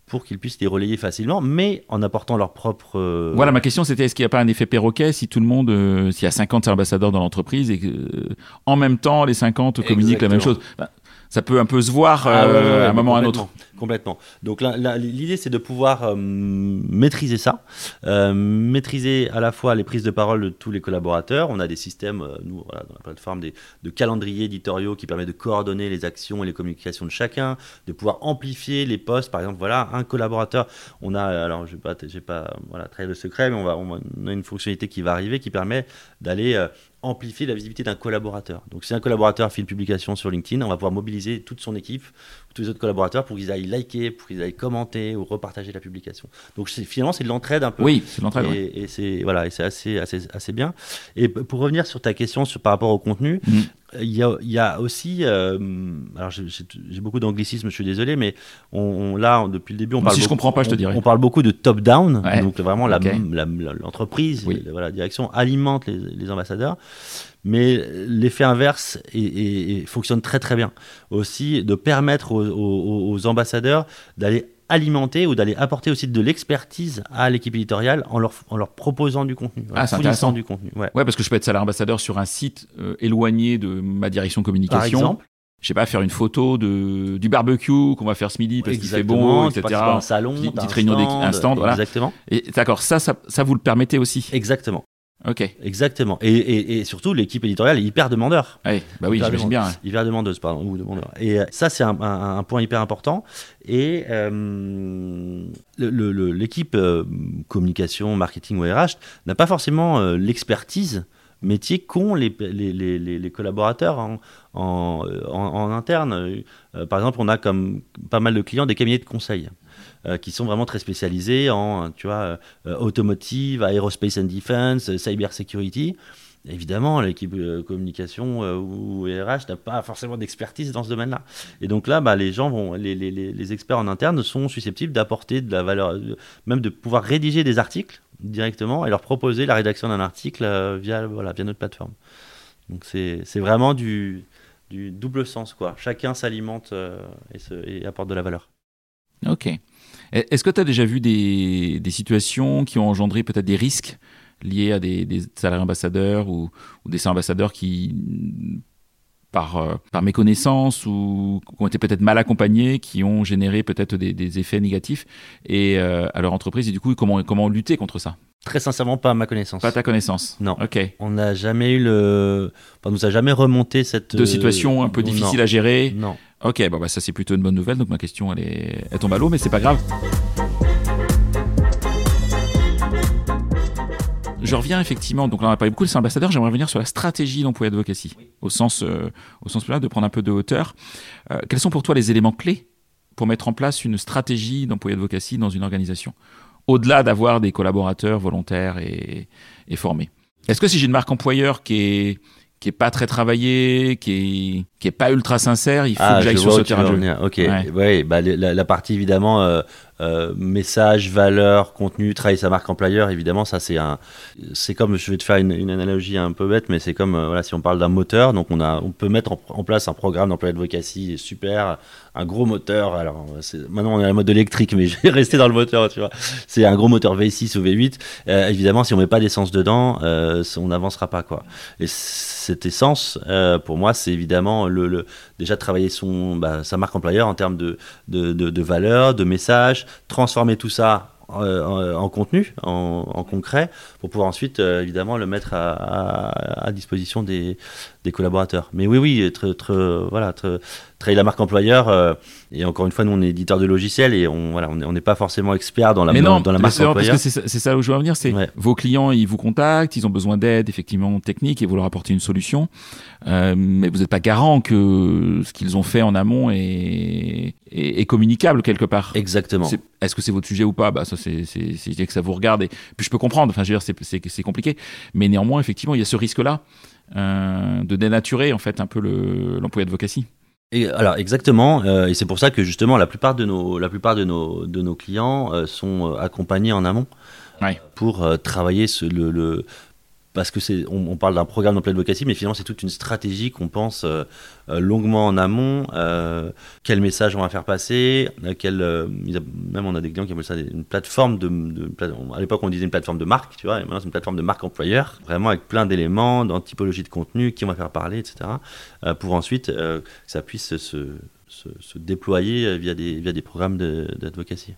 pour qu'ils puissent les relayer facilement, mais en apportant leur propre... euh, Voilà, ma question c'était est-ce qu'il n'y a pas un effet perroquet si tout le monde, euh, s'il y a 50 ambassadeurs dans l'entreprise et que, euh, en même temps les 50 communiquent la même chose? Ben, Ça peut un peu se voir Ah euh, ouais, ouais, ouais, à un moment ou à un autre. Complètement. Donc l'idée, c'est de pouvoir euh, maîtriser ça, euh, maîtriser à la fois les prises de parole de tous les collaborateurs. On a des systèmes, nous, voilà, dans la plateforme, des, de calendriers éditoriaux qui permettent de coordonner les actions et les communications de chacun, de pouvoir amplifier les posts. Par exemple, voilà, un collaborateur, on a, alors je vais pas, pas, voilà, trahir le secret, mais on, va, on a une fonctionnalité qui va arriver qui permet d'aller amplifier la visibilité d'un collaborateur. Donc si un collaborateur fait une publication sur LinkedIn, on va pouvoir mobiliser toute son équipe, tous les autres collaborateurs pour qu'ils aillent liker, pour qu'ils aillent commenter ou repartager la publication. Donc finalement c'est de l'entraide un peu. Oui, c'est l'entraide. Et, c'est voilà, et c'est assez, assez, assez bien. Et pour revenir sur ta question sur, par rapport au contenu, Mhm. Il y, a, il y a aussi, euh, alors j'ai- beaucoup d'anglicisme, je suis désolé, mais on, on- là depuis le début on parle. si je beaucoup- comprends pas, je te on- parle beaucoup de top down, Ouais. donc vraiment la- la- l'entreprise, Oui. la, voilà, la direction alimente les, les ambassadeurs. Mais l'effet inverse est- est- est- fonctionne très très bien. Aussi, de permettre aux, aux- aux ambassadeurs d'aller alimenter ou d'aller apporter aussi de l'expertise à l'équipe éditoriale en leur, en leur proposant du contenu, en Ah, fournissant du contenu. Ouais. Ouais, parce que je peux être salarié ambassadeur sur un site euh, éloigné de ma direction Par communication. exemple, je sais pas, faire une photo de, du barbecue qu'on va faire ce midi parce qu'il fait bon, etc. un salon, Petite- un réunion stand, un stand, voilà. Exactement. Et d'accord, ça, ça, ça vous le permettez aussi. Exactement. Ok. Exactement. Et, et- et surtout, l'équipe éditoriale est hyper demandeur. Ouais, bah oui, j'imagine bien. Hyper demandeuse, pardon, ou demandeur. Et euh, ça, c'est un, un- un point hyper important. Et euh, l'équipe euh, communication, marketing ou RH n'a pas forcément euh, l'expertise métier qu'ont les, les, les, les- les collaborateurs en, en, en- en interne. Par exemple, on a comme pas mal de clients des cabinets de conseil. Euh, qui sont vraiment très spécialisés en tu vois, euh, automotive, aerospace and defense, euh, cyber security. Évidemment, l'équipe euh, communication ou RH n'a pas forcément d'expertise dans ce domaine-là. Et donc là, bah, les gens vont, les, les- les- experts en interne sont susceptibles d'apporter de la valeur, même de pouvoir rédiger des articles directement et leur proposer la rédaction d'un article via, voilà, via notre plateforme. Donc c'est vraiment du, double sens, quoi. Chacun s'alimente et apporte de la valeur. Ok. Est-ce que tu as déjà vu des, des situations qui ont engendré peut-être des risques liés à des, des salariés ambassadeurs ou, ou des ambassadeurs qui, par, euh, par méconnaissance ou qui ont été peut-être mal accompagnés, qui ont généré peut-être des, des effets négatifs et, euh, à leur entreprise Et du coup, comment, comment lutter contre ça? Très sincèrement, pas à ma connaissance. Pas à ta connaissance Non. Ok. On n'a jamais eu le. Enfin, nous a jamais remonté cette. De situations un peu euh, non. difficiles à gérer Non. Ok, bon, bah, ça c'est plutôt une bonne nouvelle. Donc ma question elle, est... elle tombe à l'eau, mais c'est pas grave. Je reviens effectivement, donc là on a parlé beaucoup de ces ambassadeurs, j'aimerais revenir sur la stratégie d'Employé Advocacy, au sens, euh, au sens là de prendre un peu de hauteur. Euh, quels sont pour toi les éléments clés pour mettre en place une stratégie d'Employé Advocacy dans une organisation, au-delà d'avoir des collaborateurs volontaires et, et formés? Est-ce que si j'ai une marque employeur qui est qui est pas très travaillée, qui est qui est pas ultra sincère, il faut que j'aille je sur ce terrain de jeu. Ok. Ouais. Ouais. bah, la, la partie évidemment euh, euh, message, valeur, contenu, travailler sa marque employeur. Évidemment, ça c'est un. C'est comme je vais te faire une, une analogie un peu bête, mais c'est comme euh, voilà si on parle d'un moteur. Donc on a, on peut mettre en, en place un programme d'employé advocacy super, un gros moteur. Alors maintenant on est à la mode électrique, mais je vais rester dans le moteur. Tu vois, c'est un gros moteur V6 ou V8. Euh, évidemment, si on met pas d'essence dedans, on n'avancera pas quoi. Et cette essence, pour moi, c'est évidemment déjà travailler son, bah, sa marque employeur en termes de, de, de, valeur, de message, transformer tout ça euh, en, en contenu, en, en concret, pour pouvoir ensuite, euh, évidemment, le mettre à, à, à disposition des, des collaborateurs. Mais oui, oui, très, très, voilà, très, travailler la marque employeur. euh, et encore une fois, nous, on est éditeur de logiciels et on voilà, on n'est pas forcément expert dans la, mais non, dans la marque vrai, parce employeur. que c'est ça- où je veux en venir, c'est Ouais. vos clients, ils vous contactent, ils ont besoin d'aide, effectivement, technique, et vous leur apportez une solution. Euh, mais vous n'êtes pas garant que ce qu'ils ont fait en amont est, est, est communicable quelque part. Exactement. Est-ce que c'est votre sujet ou pas? Bah ça c'est c'est que ça vous regarde et puis je peux comprendre. Enfin je veux dire c'est compliqué, mais néanmoins effectivement il y a ce risque là euh, de dénaturer en fait un peu le l'employé advocacy. Et alors exactement, euh, et c'est pour ça que justement la plupart de nos, la plupart de nos, de nos clients euh, sont accompagnés en amont Ouais. pour travailler ce, le, le- parce que c'est, on, parle d'un programme d'emploi advocacy, mais finalement c'est toute une stratégie qu'on pense euh, euh, longuement en amont. euh, quel message on va faire passer, même on a des clients qui appellent ça une plateforme de, à l'époque on disait une plateforme de marque, tu vois, et maintenant c'est une plateforme de marque employeur, vraiment avec plein d'éléments, dans typologie de contenu, qui on va faire parler, etc. pour ensuite que ça puisse se, déployer via des, programmes d'advocacy.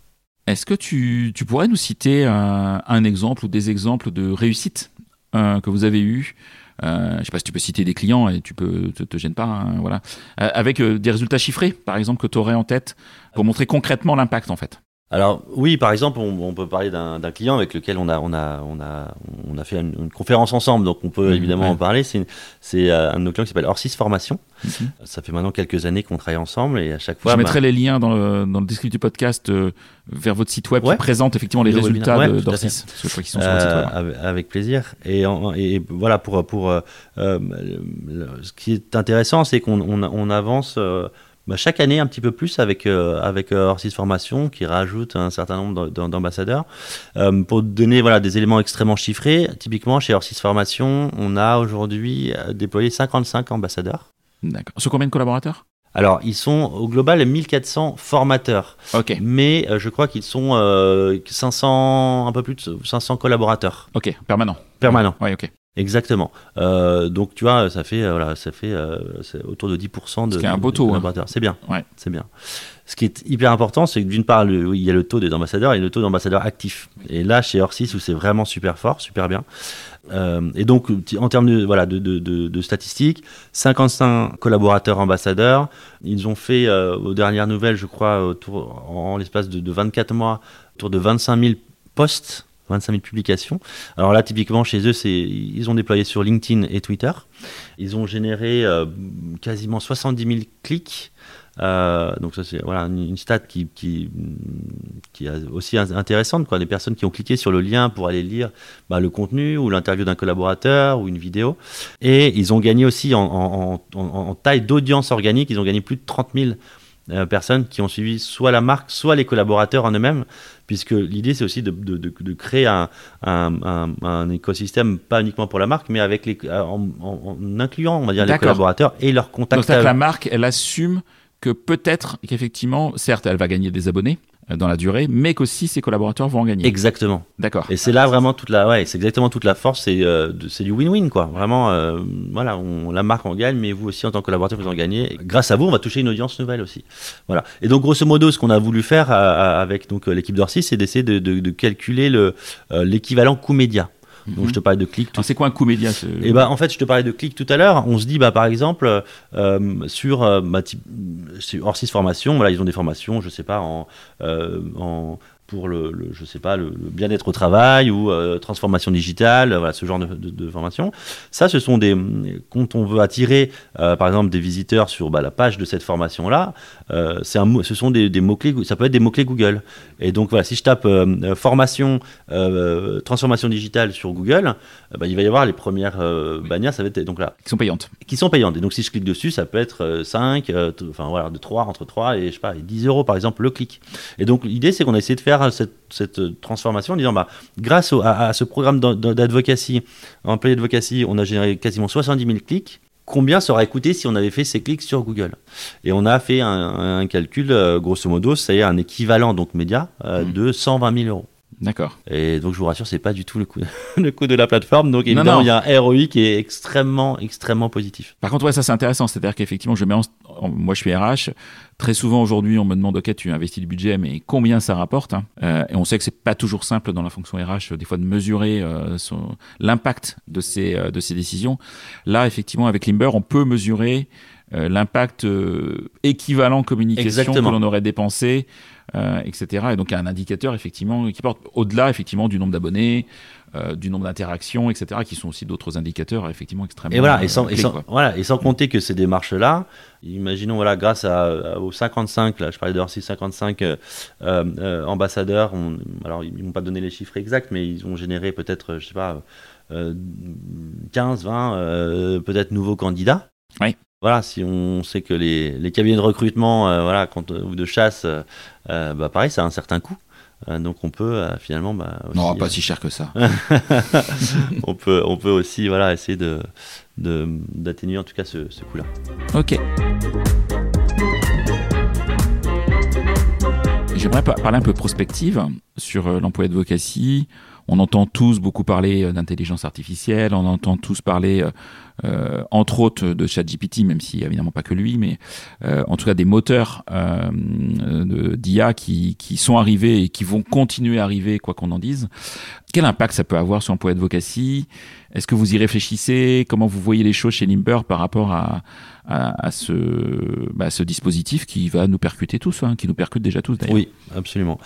Est-ce que tu, pourrais nous citer un, exemple ou des exemples de réussite que vous avez eu euh, je sais pas si tu peux citer des clients et tu peux te, te gêne pas hein, voilà. Euh, avec euh, des résultats chiffrés par exemple que tu aurais en tête pour montrer concrètement l'impact en fait Alors oui, par exemple, on, on peut parler d'un client avec lequel on a, on a, on a, on a fait une, une conférence ensemble, donc on peut Mhm, évidemment ouais. en parler. C'est euh, un de nos clients qui s'appelle Orsis Formation. Mhm. Ça fait maintenant quelques années qu'on travaille ensemble et à chaque fois. je bah, mettrai les liens dans le, dans le descriptif du podcast euh, vers votre site web Ouais. qui présente effectivement les Le résultats Ouais, d'Orsis Euh, avec, avec plaisir. Et, voilà, pour, pour euh, ce qui est intéressant, c'est qu'on on, on avance euh, bah, chaque année un petit peu plus avec, euh, avec euh, Orsis Formation, qui rajoute un certain nombre d'am- d'ambassadeurs. Euh, pour donner voilà, des éléments extrêmement chiffrés, typiquement chez Orsis Formation, on a aujourd'hui déployé 55 ambassadeurs. d'accord. Sur combien de collaborateurs? Alors, ils sont au global 1400 formateurs, ok. Mais euh, je crois qu'ils sont euh, 500, un peu plus de 500 collaborateurs. Ok. Permanent. Permanents. ouais ok Exactement. Euh, donc tu vois, ça fait, euh, voilà, ça fait euh, c'est autour de 10% de. Ce qui est un beau taux, hein. collaborateurs. C'est bien. Ouais. C'est bien. Ce qui est hyper important, c'est que d'une part, le- oui, il y a le taux des ambassadeurs et le taux d'ambassadeurs actifs. Et là, chez Orsis, où c'est vraiment super fort, super bien. Euh, et donc, en termes de, voilà, de, de- de- de statistiques, 55 collaborateurs ambassadeurs. Ils ont fait, euh, aux dernières nouvelles, je crois, autour, en, en l'espace de, de 24 mois, autour de 25 000 posts, 25 000 publications. Alors là, typiquement, chez eux, ils ont déployé sur LinkedIn et Twitter. Ils ont généré euh, quasiment 70 000 clics. Euh, donc ça c'est voilà une, stat qui, qui, est aussi in- intéressante quoi des personnes qui ont cliqué sur le lien pour aller lire bah, le contenu ou l'interview d'un collaborateur ou une vidéo et ils ont gagné aussi en- en taille d'audience organique ils ont gagné plus de 30 000 euh, personnes qui ont suivi soit la marque soit les collaborateurs en eux-mêmes puisque l'idée c'est aussi de, de- de- de créer un, un- un- un écosystème pas uniquement pour la marque mais avec les en, en- en incluant on va dire les collaborateurs et leurs Donc, contacts à la marque, elle assume que peut-être qu'effectivement, certes, elle va gagner des abonnés euh, dans la durée, mais qu'aussi ses collaborateurs vont en gagner. Exactement. D'accord. Et c'est là vraiment toute la, ouais, c'est exactement toute la force, c'est euh, du win-win quoi. Vraiment, euh, voilà, on, la marque en gagne, mais vous aussi en tant que collaborateur vous en gagnez. Et grâce à vous, on va toucher une audience nouvelle aussi. Voilà. Et donc grosso modo, ce qu'on a voulu faire à- à- avec donc euh, l'équipe d'Orsi, c'est d'essayer de, de- de calculer le euh, l'équivalent coût média. Donc je te parlais de tout Alors, c'est quoi un coût média ce... et bah, en fait, je te parlais de clics tout à l'heure. On se dit, bah, par exemple, euh, sur, euh, bah, type- Formation, voilà, ils ont des formations, je sais pas, en, euh, en- pour le, le- je sais pas, le, le bien-être au travail ou euh, transformation digitale, euh, voilà, ce genre de, de, de formation. Ça, ce sont des, quand on veut attirer, euh, par exemple, des visiteurs sur bah, la page de cette euh, c'est un, mot- ce sont des, des mots-clés, ça peut être des mots-clés Google. Et donc, voilà, si je tape formation, transformation digitale sur Google, bah, il va y avoir les premières bannières, ça va être donc là, qui sont payantes. qui sont payantes. Et donc si je clique dessus, ça peut être euh, 5, euh, t- enfin voilà, de 3, entre 3 et je sais pas, et 10 euros par exemple le clic. Et donc l'idée c'est qu'on a essayé de faire cette, cette euh, transformation en disant, bah, grâce au- à, à ce programme d'ad- d'advocacy, employé advocacy, on a généré quasiment 70 000 clics. Combien ça aurait coûté si on avait fait ces clics sur Google? Et on a fait un, un calcul, euh, grosso modo, c'est un équivalent donc média euh, Mhm. de 120 000 euros. D'accord. Et donc je vous rassure, c'est pas du tout le coût, le coût de la plateforme. Donc évidemment, il y a un ROI qui est extrêmement, extrêmement positif. Par contre, ouais, ça c'est intéressant. C'est-à-dire qu'effectivement, je mets en- en- moi je suis RH. Très souvent aujourd'hui, on me demande ok, tu investis du budget, mais combien ça rapporte hein? Euh, Et on sait que c'est pas toujours simple dans la fonction RH, euh, des fois de mesurer euh, l'impact de ces de ces décisions. Là, effectivement, avec Limber, on peut mesurer l'impact euh, équivalent communication Exactement. que l'on aurait dépensé, euh, etc. Et donc il y a un indicateur effectivement qui porte au-delà effectivement du nombre d'abonnés, euh, du nombre d'interactions, etc. qui sont aussi d'autres indicateurs effectivement extrêmement. Et voilà, euh, et sans, et voilà, et sans compter que ces démarches-là, imaginons, voilà, grâce à, à- aux 55, là, je parlais de Orsi, 55 euh, euh, euh, ambassadeurs, on- alors ils m'ont pas donné les chiffres exacts, mais ils ont généré peut-être, je sais pas, euh, 15, 20, euh, peut-être nouveaux candidats. Oui. Voilà, si on sait que les, les cabinets de recrutement, euh, voilà, quand, ou de chasse, euh, euh, bah pareil, ça a un certain coût. Euh, donc on peut euh, finalement, bah, aussi, Non, euh, pas si cher que ça. on peut, on peut aussi, voilà, essayer de de- d'atténuer en tout cas ce, ce coût-là. Ok. J'aimerais pa- parler un peu prospective sur euh, l'emploi advocacy. On entend tous beaucoup parler euh, d'intelligence artificielle, on entend tous parler, euh, entre autres, de ChatGPT, même si évidemment pas que lui, mais euh, en tout cas des moteurs euh, d'IA qui sont arrivés et qui vont continuer à arriver, quoi qu'on en dise. Quel impact ça peut avoir sur l'emploi advocacy Est-ce que vous y réfléchissez? Comment vous voyez les choses chez Limber par rapport à, à, à ce, bah, ce dispositif qui va nous percuter tous, hein, qui nous percute déjà tous d'ailleurs? Oui, absolument.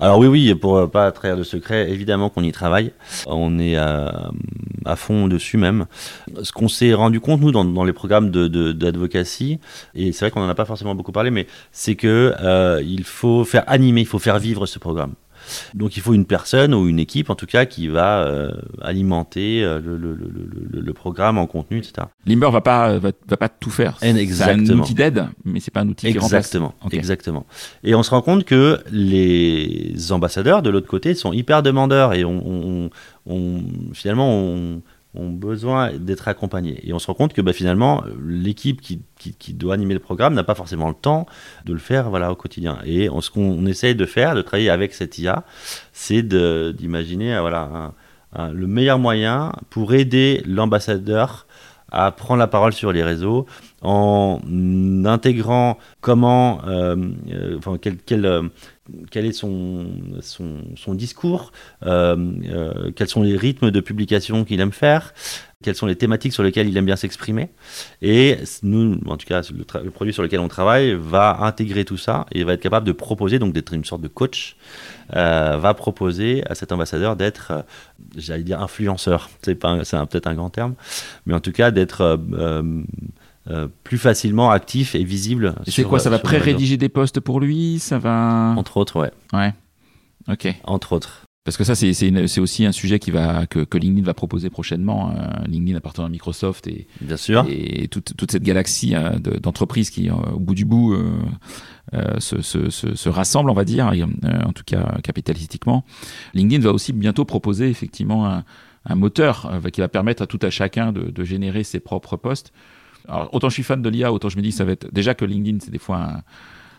Alors oui, oui, pour euh, pas trahir de secret, évidemment qu'on y travaille. On est à, à fond dessus même. Ce qu'on s'est rendu compte, nous, dans, dans les programmes de- de- d'advocacy, et c'est vrai qu'on n'en a pas forcément beaucoup parlé, mais c'est que euh, il faut faire animer, il faut faire vivre ce programme. Donc il faut une personne ou une équipe, en tout cas, qui va euh, alimenter euh, le, le- le- le- le programme en contenu, etc. Limber va pas, va, va pas tout faire. C'est un Exactement. outil d'aide, mais c'est pas un outil qui. Exactement, exactement. Et on se rend compte que les ambassadeurs de l'autre côté sont hyper demandeurs et on, on- on- finalement on, ont besoin d'être accompagnés. Et on se rend compte que bah, finalement l'équipe qui, qui- doit animer le programme n'a pas forcément le temps de le faire voilà, au quotidien. Et ce qu'on essaye de faire, de travailler avec cette IA, c'est d'imaginer euh, voilà, le meilleur moyen pour aider l'ambassadeur à prendre la parole sur les réseaux en intégrant comment, euh, euh, enfin, quel, quel, quel est son, son, discours, euh, euh, quels sont les rythmes de publication qu'il aime faire, quelles sont les thématiques sur lesquelles il aime bien s'exprimer. Et nous, en tout cas, le, produit sur lequel on travaille va intégrer tout ça et va être capable de proposer, donc d'être une sorte de coach, euh, va proposer à cet ambassadeur d'être, j'allais dire influenceur, c'est peut-être un grand terme, mais en tout cas d'être euh, euh, plus facilement actif et visible. C'est quoi Ça va le réseau. pré-rédiger des posts pour lui Ça va. Entre autres, ouais. Ouais. Ok. Entre autres. Parce que ça, c'est aussi un sujet qui va, que, que LinkedIn va proposer prochainement. euh, LinkedIn appartenant à Microsoft et, Bien sûr. et toute, toute cette galaxie euh, de- d'entreprises qui, euh, au bout du bout, euh, euh, se, se, se, se rassemblent, on va dire, et, euh, en tout cas capitalistiquement. LinkedIn va aussi bientôt proposer effectivement un, un moteur euh, qui va permettre à tout à chacun de, de générer ses propres posts. Alors, autant je suis fan de l'IA, autant je me dis que ça va être déjà que LinkedIn, c'est des fois un,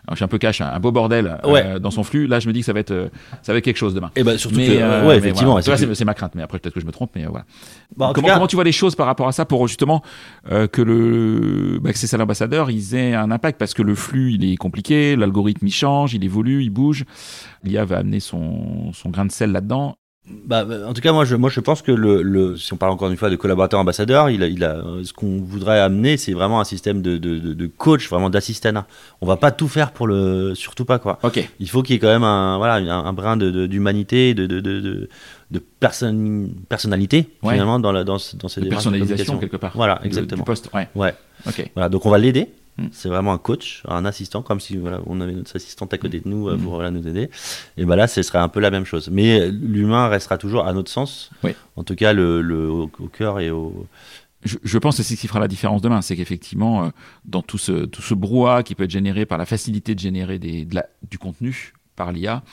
alors, je suis un peu cash, un, beau bordel euh, Ouais. dans son flux. Là, je me dis que ça va être, euh, ça va être quelque chose demain. Et ben surtout Mais, que, euh, ouais, effectivement. voilà. c'est plus- ma crainte, mais après peut-être que je me trompe, mais euh, voilà. Bah, comment, cas- comment tu vois les choses par rapport à ça pour justement euh, que le bah, que ces ambassadeurs ils aient un impact? Parce que le flux il est compliqué, l'algorithme il change, il évolue, il bouge. L'IA va amener son, son grain de sel là-dedans. Bah, bah, en tout cas, moi je, moi, je pense que le, le, si on parle encore une fois de collaborateur ambassadeur, il a, il a, ce qu'on voudrait amener, c'est vraiment un système de, de, de, de coach, vraiment d'assistanat. On va pas tout faire pour le, surtout pas quoi. Ok. Il faut qu'il y ait quand même un, voilà, un, un brin d'humanité, de, personnalité Ouais. finalement dans, la, dans, dans ces De personnalisation quelque part. Voilà, exactement. Du poste. Ouais. Ouais. Ok. Voilà, donc on va l'aider. Mm. C'est vraiment un coach, un assistant, comme si voilà, on avait notre assistante à côté de nous euh, Mm. pour voilà, nous aider. Et ben là, ce serait un peu la même chose. Mais l'humain restera toujours, à notre sens, Oui. en tout cas le, le- au, au cœur et au. Je, je pense que c'est ce qui fera la différence demain, c'est qu'effectivement, euh, dans tout ce, tout ce brouhaha qui peut être généré par la facilité de générer des, de la- du contenu par l'IA,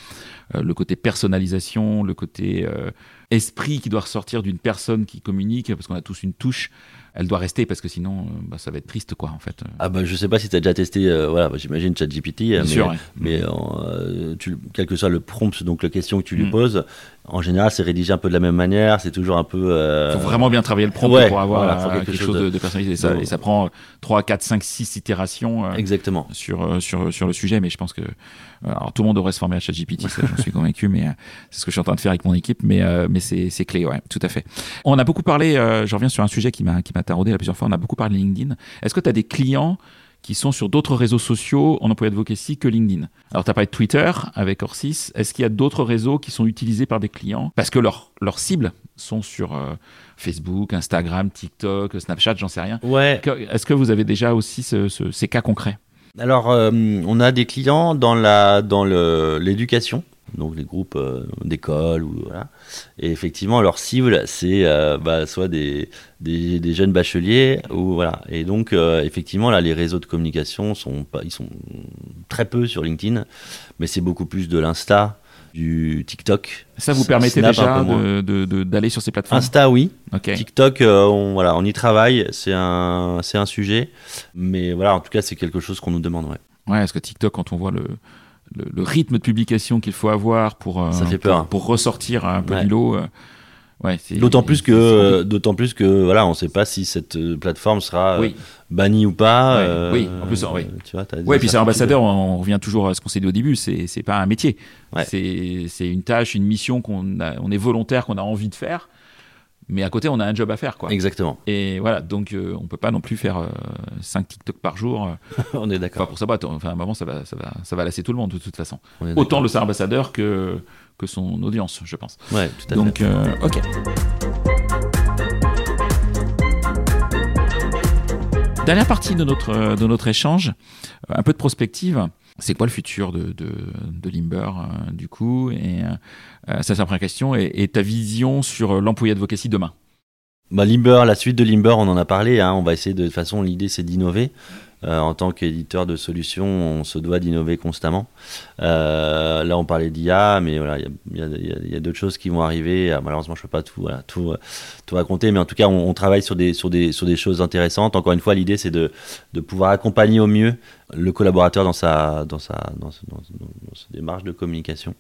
euh, le côté personnalisation, le côté euh, esprit qui doit ressortir d'une personne qui communique, parce qu'on a tous une touche, elle doit rester parce que sinon, euh, bah, ça va être triste, quoi, en fait. Ah bah je sais pas si tu as déjà testé, euh, voilà, bah, j'imagine ChatGPT, euh, mais, sûr. ouais. mais euh, tu, quel que soit le prompt, donc la question que tu lui Mm. poses, en général c'est rédigé un peu de la même manière, c'est toujours un peu. euh, faut vraiment bien travailler le prompt ouais, pour avoir voilà, euh, quelque quelque, chose de- de, de personnalisé. Et ça, de- et ça prend 3, 4, 5, 6 itérations. euh, Exactement. sur, euh, sur, sur le sujet, mais je pense que euh, alors tout le monde devrait se former à ChatGPT, ça j'en suis convaincu, mais euh, c'est ce que je suis en train de faire avec mon équipe, mais, euh, mais c'est c'est clé, ouais, tout à fait. On a beaucoup parlé, euh, je reviens sur un sujet qui m'a m'a taraudé la plusieurs fois, on a beaucoup parlé de LinkedIn. Est-ce que tu as des clients qui sont sur d'autres réseaux sociaux? En employé advocacy que LinkedIn. Alors tu as parlé de Twitter avec Orsis, est-ce qu'il y a d'autres réseaux qui sont utilisés par des clients? Parce que leurs leurs cibles sont sur euh, Facebook, Instagram, TikTok, Snapchat, j'en sais rien. Ouais. Est-ce que vous avez déjà aussi ce- ce- ces cas concrets? Alors, euh, on a des clients dans la dans l'éducation, donc les groupes euh, d'école ou voilà. Et effectivement, leur cible c'est euh, bah, soit des, des des jeunes bacheliers ou voilà. Et donc euh, effectivement là, les réseaux de communication sont pas, ils sont très peu sur LinkedIn, mais c'est beaucoup plus de l'Insta, du TikTok. Ça vous permettait déjà peu moins. de- de- de- d'aller sur ces plateformes Insta, oui. Ok. TikTok, euh, on, voilà, on y travaille, c'est un, c'est un sujet. Mais voilà, en tout cas, c'est quelque chose qu'on nous demande. Ouais. Ouais, parce que TikTok, quand on voit le, le, le rythme de publication qu'il faut avoir pour, euh, Ça fait pour, ressortir un peu Ouais. du lot, euh, ouais, D'autant plus que, euh, d'autant plus que, voilà, on ne sait pas si cette plateforme sera Oui, bannie ou pas. Ouais, euh, oui, en plus, oui. Tu vois, ouais, puis c'est ambassadeur, on, on revient toujours à ce qu'on s'est dit au début, c'est c'est pas un métier. C'est une tâche, une mission qu'on on est volontaire, qu'on a envie de faire, mais à côté, on a un job à faire, quoi. Exactement. Et voilà, donc euh, on peut pas non plus faire 5 TikTok par jour. euh, on est Enfin, d'accord. pour ça, bah, enfin, à un moment, ça va, ça, va, ça va lasser tout le monde de toute façon. Autant le ser ambassadeur que, que son audience, je pense. Ouais, tout à fait. Donc, euh, ok. Dernière partie de notre, euh, de notre échange, euh, un peu de prospective. C'est quoi le futur de, de, Limber, euh, du coup Et euh, euh, ça, c'est la première question. Et, ta vision sur l'employé advocacy demain? Bah, Limber, la suite de Limber, on en a parlé. hein, on va essayer de, de toute façon, l'idée c'est d'innover. En tant qu'éditeur de solutions, on se doit d'innover constamment. là, on parlait d'IA, mais voilà, il y a, d'autres choses qui vont arriver. malheureusement, je peux pas tout, tout, tout raconter, mais en tout cas, on, travaille sur des, sur, des, sur des choses intéressantes. Encore une fois, l'idée, c'est de, de pouvoir accompagner au mieux le collaborateur dans sa, dans sa, dans, dans, sa démarche de communication.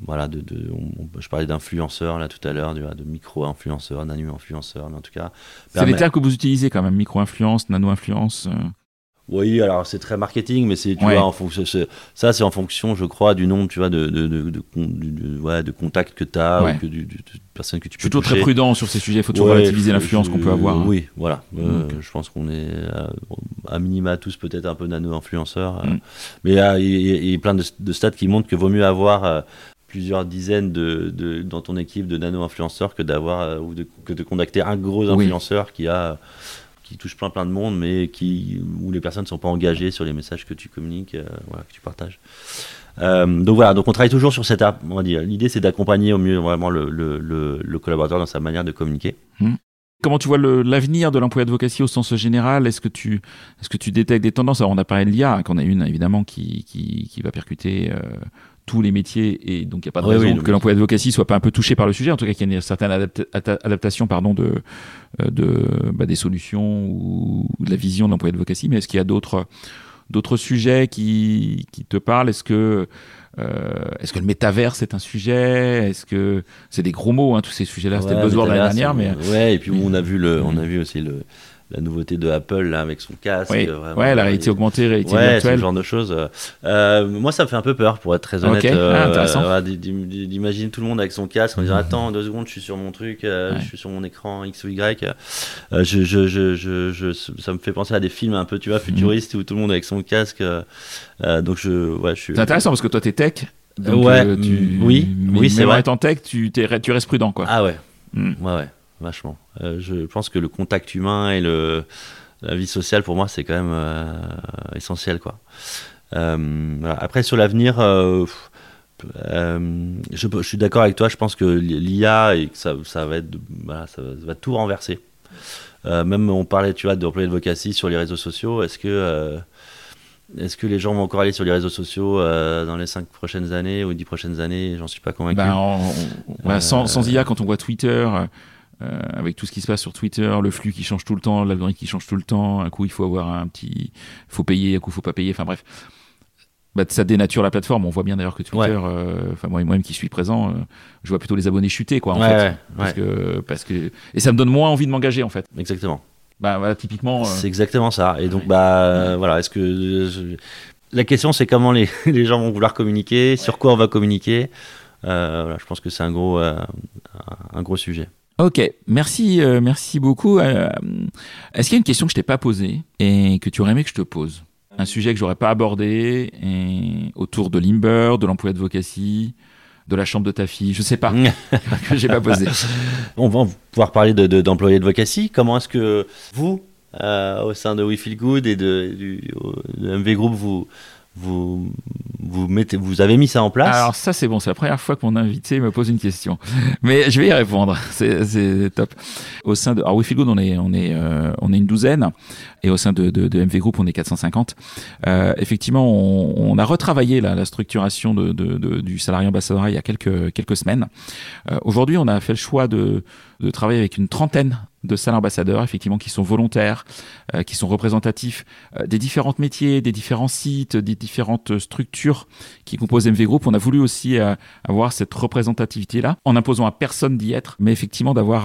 Voilà, de, de je parlais d'influenceurs là tout à l'heure, de micro-influenceurs, nano-influenceurs, mais en tout cas. C'est les termes que vous utilisez quand même, micro-influence, nano-influence. Euh. Oui, alors c'est très marketing, mais c'est tu vois en fonction ça c'est en fonction, je crois, du nombre, tu vois, de de de, de, ouais, de contacts que tu as ou que du, de personnes que tu peux Plutôt très prudent sur ces sujets, il faut toujours relativiser l'influence qu'on peut avoir. Hein. Oui, voilà. Euh, je pense qu'on est à, minima tous peut-être un peu nano-influenceurs, euh. mm. mais il y, a plein de, stats qui montrent que vaut mieux avoir euh, plusieurs dizaines de, de, dans ton équipe de nano-influenceurs que d'avoir ou de, que de contacter un gros influenceur qui a qui touche plein plein de monde, mais qui, où les personnes ne sont pas engagées sur les messages que tu communiques, euh, que tu partages. Euh, donc voilà, donc on travaille toujours sur cette, on va dire, l'idée c'est d'accompagner au mieux vraiment le, le, collaborateur dans sa manière de communiquer. Mmh. Comment tu vois l'avenir de l'emploi d'advocacy au sens général? Est-ce que tu est-ce que tu détectes des tendances? Alors on a parlé de l'IA, qu'on a une évidemment qui, qui, qui va percuter euh, tous les métiers et donc il n'y a pas de raison que l'emploi d'advocacy soit pas un peu touché par le sujet. En tout cas, qu'il y ait une certaine adaptation pardon, de, euh, de, bah, des solutions ou de la vision de l'emploi d'advocacy. Mais est-ce qu'il y a d'autres d'autres sujets qui, qui te parlent? Est-ce que euh, est-ce que le métaverse est un sujet? Est-ce que c'est des gros mots hein, tous ces sujets-là? C'était le buzzword l'année dernière, mais ouais. Et puis on a vu le, on a vu aussi le la nouveauté de Apple là avec son casque. Oui. Vraiment, ouais, la réalité augmentée, réalité ouais, virtuelle. ce genre de choses. Euh, moi, ça me fait un peu peur, pour être très honnête. Ah, d'imaginer tout le monde avec son casque en disant attends deux secondes, je suis sur mon truc, euh, je suis sur mon écran X ou Y. Euh, je, je, je, je, ça me fait penser à des films un peu, tu vois, futuristes où tout le monde avec son casque. donc je, ouais, je suis. C'est intéressant parce que toi, t'es tech. Donc, ouais, tu... oui, oui, c'est vrai. en tech, tu, tu restes prudent, quoi. Ah ouais, mm. ouais, ouais vachement. Euh, je pense que le contact humain et le, la vie sociale, pour moi, c'est quand même euh, essentiel. Quoi. Euh, Après, sur l'avenir, je, je, suis d'accord avec toi. Je pense que l'IA, et que ça, ça, va être, ça, va tout renverser. même on parlait, tu vois, d'employer de sur les réseaux sociaux. Est-ce que est-ce que les gens vont encore aller sur les réseaux sociaux dans les 5 prochaines années ou 10 prochaines années? J'en suis pas convaincu. Ben, sans, sans, IA, quand on voit Twitter, euh, avec tout ce qui se passe sur Twitter, le flux qui change tout le temps, l'algorithme qui change tout le temps, un coup il faut avoir un petit, faut payer, un coup il faut pas payer, enfin bref. Bah, ça dénature la plateforme. On voit bien d'ailleurs que Twitter, euh, enfin moi-même qui suis présent, euh, je vois plutôt les abonnés chuter quoi en fait, parce que parce que et ça me donne moins envie de m'engager en fait. Exactement. Bah voilà typiquement. C'est exactement ça. Et donc bah voilà, est-ce que la question c'est comment les, les gens vont vouloir communiquer, sur quoi on va communiquer. Voilà, je pense que c'est un gros un gros sujet. Ok, merci, euh, merci beaucoup. Euh, est-ce qu'il y a une question que je t'ai pas posée et que tu aurais aimé que je te pose? Un sujet que j'aurais pas abordé et autour de Limber, de l'emploi d'advocacy, de la chambre de ta fille, je sais pas, que j'ai pas posé. On va pouvoir parler d'employé de, d'advocacy. Comment est-ce que vous, euh, au sein de We Feel Good et de, du de MV Group, vous vous, vous, mettez, vous avez mis ça en place Alors ça c'est bon, c'est la première fois que mon invité me pose une question. Mais je vais y répondre, c'est top. Au sein de alors We on est, on, est, euh, on est une douzaine, et au sein de, de, de MV Group, on est 450. Euh, effectivement, on, on, a retravaillé la, la structuration de, de, du salarié ambassadeur il y a quelques, quelques semaines. Euh, Aujourd'hui, on a fait le choix de, de travailler avec une trentaine de salles ambassadeurs, effectivement, qui sont volontaires, euh, qui sont représentatifs euh, des différents métiers, des différents sites, des différentes structures qui composent MV Group. On a voulu aussi euh, avoir cette représentativité-là, en imposant à personne d'y être, mais effectivement d'avoir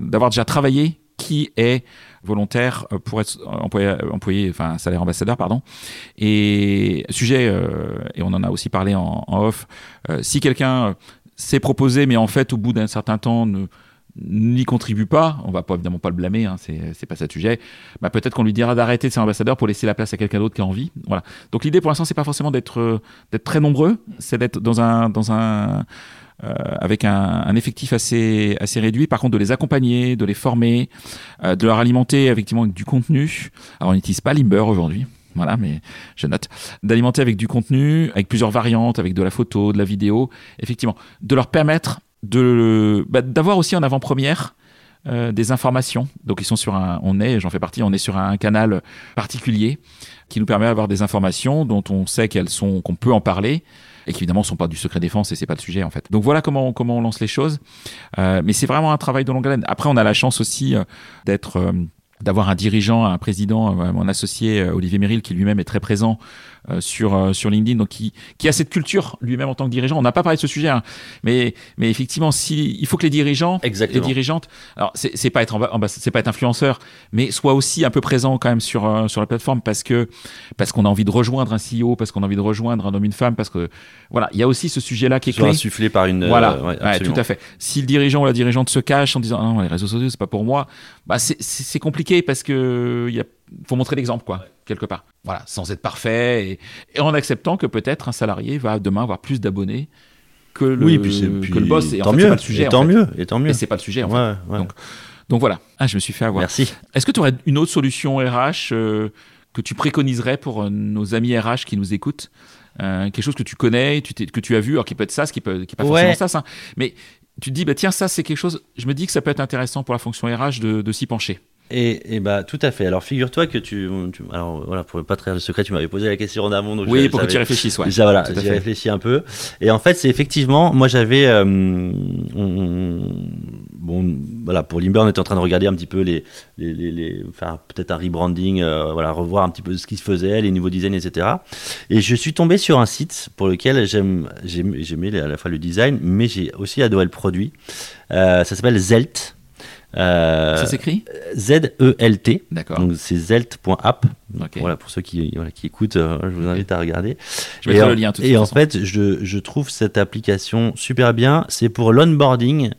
d'avoir déjà travaillé qui est volontaire pour être employé, employé enfin salaire ambassadeur, pardon. Et sujet, et on en a aussi parlé en, off, si quelqu'un s'est proposé, mais en fait au bout d'un certain temps n'y contribue pas, on va pas évidemment pas le blâmer, hein, c'est pas ça le sujet. Bah, peut-être qu'on lui dira d'arrêter de ser ambassadeur pour laisser la place à quelqu'un d'autre qui a envie. Voilà. Donc l'idée pour l'instant c'est pas forcément d'être euh, très nombreux, c'est d'être dans un dans un euh, avec un, un, effectif assez assez réduit. Par contre, de les accompagner, de les former, euh, de leur alimenter effectivement avec du contenu. Alors on n'utilise pas Limber aujourd'hui. Voilà, mais je note. D'alimenter avec du contenu, avec plusieurs variantes, avec de la photo, de la vidéo, effectivement, de leur permettre de bah, d'avoir aussi en avant-première euh, des informations. Donc ils sont sur un, on est, j'en fais partie, on est sur un canal particulier qui nous permet d'avoir des informations dont on sait qu'elles sont, qu'on peut en parler et qui évidemment sont pas du secret défense et c'est pas le sujet en fait. Donc voilà comment comment on lance les choses. Euh, mais c'est vraiment un travail de longue haleine. Après on a la chance aussi euh, d'être euh, d'avoir un dirigeant, un président, mon associé Olivier Méril, qui lui-même est très présent euh, sur euh, sur LinkedIn, donc qui qui a cette culture lui-même en tant que dirigeant. On n'a pas parlé de ce sujet, hein, mais mais effectivement, si il faut que les dirigeants, Exactement. les dirigeantes, alors c'est pas être c'est pas être influenceur, mais soient aussi un peu présent quand même sur euh, sur la plateforme parce que parce qu'on a envie de rejoindre un CEO, parce qu'on a envie de rejoindre un homme une femme, parce que voilà, il y a aussi ce sujet-là qui est clé. insufflé par une. Voilà, ouais, ouais, tout à fait. Si le dirigeant ou la dirigeante se cache en disant ah non les réseaux sociaux c'est pas pour moi, bah c'est compliqué parce que il faut montrer l'exemple, quoi, quelque part. Voilà, sans être parfait et, en acceptant que peut-être un salarié va demain avoir plus d'abonnés que le, oui, puis puis que le boss. Et tant mieux. Pas le sujet, et tant mieux. Et tant mieux. Et c'est pas le sujet. En fait. Donc, donc voilà. Ah, je me suis fait avoir. Merci. Est-ce que tu aurais une autre solution RH euh, que tu préconiserais pour euh, nos amis RH qui nous écoutent? Euh, quelque chose que tu connais, tu que tu as vu, alors qui peut être ça, ce qui peut, qui pas forcément ça, ça, mais tu te dis bah tiens ça c'est quelque chose. Je me dis que ça peut être intéressant pour la fonction RH de, de s'y pencher. Et, et, bah tout à fait. Alors figure-toi que tu, tu, alors voilà pour pas trahir le secret, tu m'avais posé la question en amont. Donc oui, pour que tu réfléchisses. Ouais. Déjà voilà, j'ai réfléchi un peu. Et en fait, c'est effectivement, moi j'avais, euh, bon voilà pour Limber, on était en train de regarder un petit peu les, les, les, les faire peut-être un rebranding, euh, voilà revoir un petit peu ce qui se faisait, les nouveaux designs, etc. Et je suis tombé sur un site pour lequel j'aime, j'aimais à la fois le design, mais j'ai aussi adoré le produit. Euh, ça s'appelle Zelt. Euh, ça s'écrit Z-E-L-T. D'accord. Donc c'est zelt.app. Voilà, pour ceux qui, voilà, qui écoutent, euh, je vous invite à regarder. Je mettrai le lien tout Et en fait, je, je, trouve cette application super bien. C'est pour l'onboarding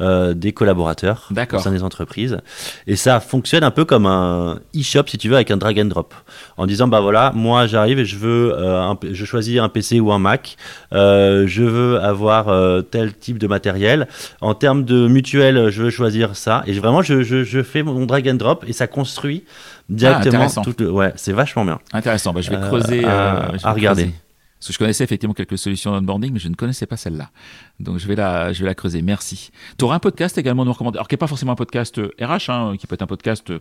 euh, des collaborateurs au sein des entreprises. Et ça fonctionne un peu comme un e-shop, si tu veux, avec un drag and drop. En disant, bah voilà, moi j'arrive et je veux, euh, un, je choisis un PC ou un Mac, euh, je veux avoir tel type de matériel. En termes de mutuelle, je veux choisir ça. Et vraiment, je, je, je fais mon drag and drop et ça construit directement. Ah, tout le... Ouais, c'est vachement bien. Intéressant. Bah, je vais creuser. à, je vais à regarder. Creuser. Parce que je connaissais effectivement quelques solutions d'onboarding, mais je ne connaissais pas celle-là. Donc je vais la, je vais la creuser. Merci. Tu auras un podcast également à nous recommander. Alors qui n'est pas forcément un podcast RH, hein, qui peut être un podcast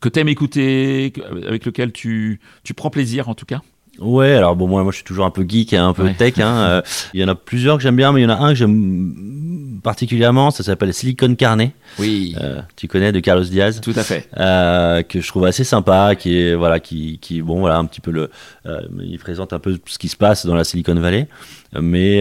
que tu aimes écouter, avec lequel tu, tu prends plaisir en tout cas. Ouais, alors bon, moi, moi je suis toujours un peu geek, hein, un peu Ouais. tech. Hein, euh, il y en a plusieurs que j'aime bien, mais il y en a un que j'aime particulièrement, ça s'appelle Silicon Carnet. Oui, Euh, tu connais de Carlos Diaz, tout à fait. euh, que je trouve assez sympa, qui est voilà, qui, qui bon voilà un petit peu le, euh, il présente un peu ce qui se passe dans la Silicon Valley, mais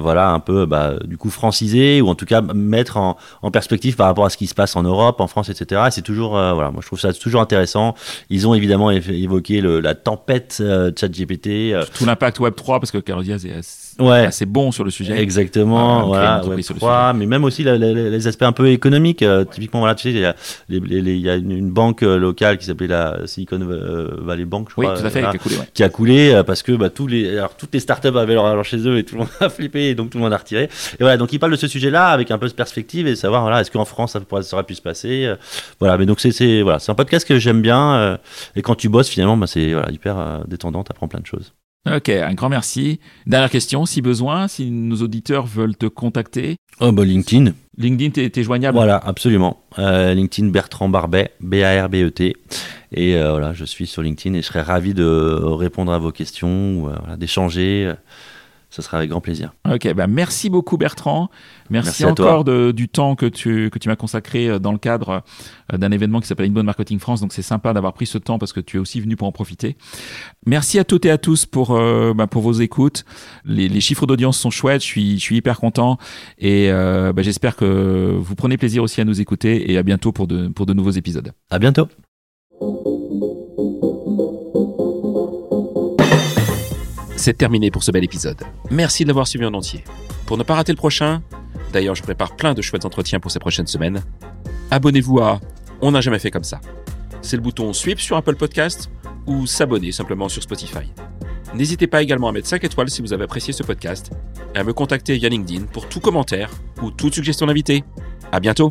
voilà un peu bah, du coup francisé ou en tout cas mettre en, en perspective par rapport à ce qui se passe en Europe, en France, etc. Et c'est toujours voilà, moi je trouve ça toujours intéressant. Ils ont évidemment évoqué le, la tempête euh, ChatGPT. euh, Tout l'impact Web 3, parce que Carlos Diaz est Ouais. assez bon sur le sujet. Exactement, Ah, voilà, Web sur le 3, mais même aussi la- la- la- les aspects un peu économiques. euh, typiquement, voilà, tu sais, il y a, les- les- les- il y a une, une banque euh, locale qui s'appelait la Silicon euh, Valley Bank, je Oui, crois, tout à fait, voilà, qui a coulé, ouais. qui a coulé parce que bah, tous les, alors, toutes les startups avaient leur argent chez eux et tout le monde a flippé et donc tout le monde a retiré. Et voilà, donc il parle de ce sujet-là avec un peu de perspective et savoir, voilà, est-ce qu'en France ça, pourrait, ça aurait pu se passer euh, Voilà, mais donc c'est voilà, un podcast que j'aime bien euh, et quand tu bosses finalement, bah, c'est voilà, hyper détendant, t'apprends plein de choses. Ok, un grand merci. Dernière question, si besoin, si nos auditeurs veulent te contacter, Oh bah LinkedIn. LinkedIn, t'es joignable? Voilà, absolument. Euh, LinkedIn Bertrand Barbet, B-A-R-B-E-T. Et euh, voilà, je suis sur LinkedIn et je serais ravi de répondre à vos questions, ou, euh, voilà, d'échanger. Ce sera avec grand plaisir. Ok, bah merci beaucoup Bertrand. Merci, encore de- du temps que tu, que tu m'as consacré euh, dans le cadre euh, d'un événement qui s'appelle Inbound Marketing France. Donc c'est sympa d'avoir pris ce temps parce que tu es aussi venu pour en profiter. Merci à toutes et à tous pour, euh, bah, pour vos écoutes. Les, les chiffres d'audience sont chouettes, je suis, je suis hyper content et euh, bah, j'espère que vous prenez plaisir aussi à nous écouter et à bientôt pour de, pour de nouveaux épisodes. À bientôt. C'est terminé pour ce bel épisode. Merci de l'avoir suivi en entier. Pour ne pas rater le prochain, d'ailleurs je prépare plein de chouettes entretiens pour ces prochaines semaines, abonnez-vous à On n'a jamais fait comme ça. C'est le bouton Sweep sur Apple Podcast ou s'abonner simplement sur Spotify. N'hésitez pas également à mettre 5 étoiles si vous avez apprécié ce podcast et à me contacter via LinkedIn pour tout commentaire ou toute suggestion d'invité. À bientôt!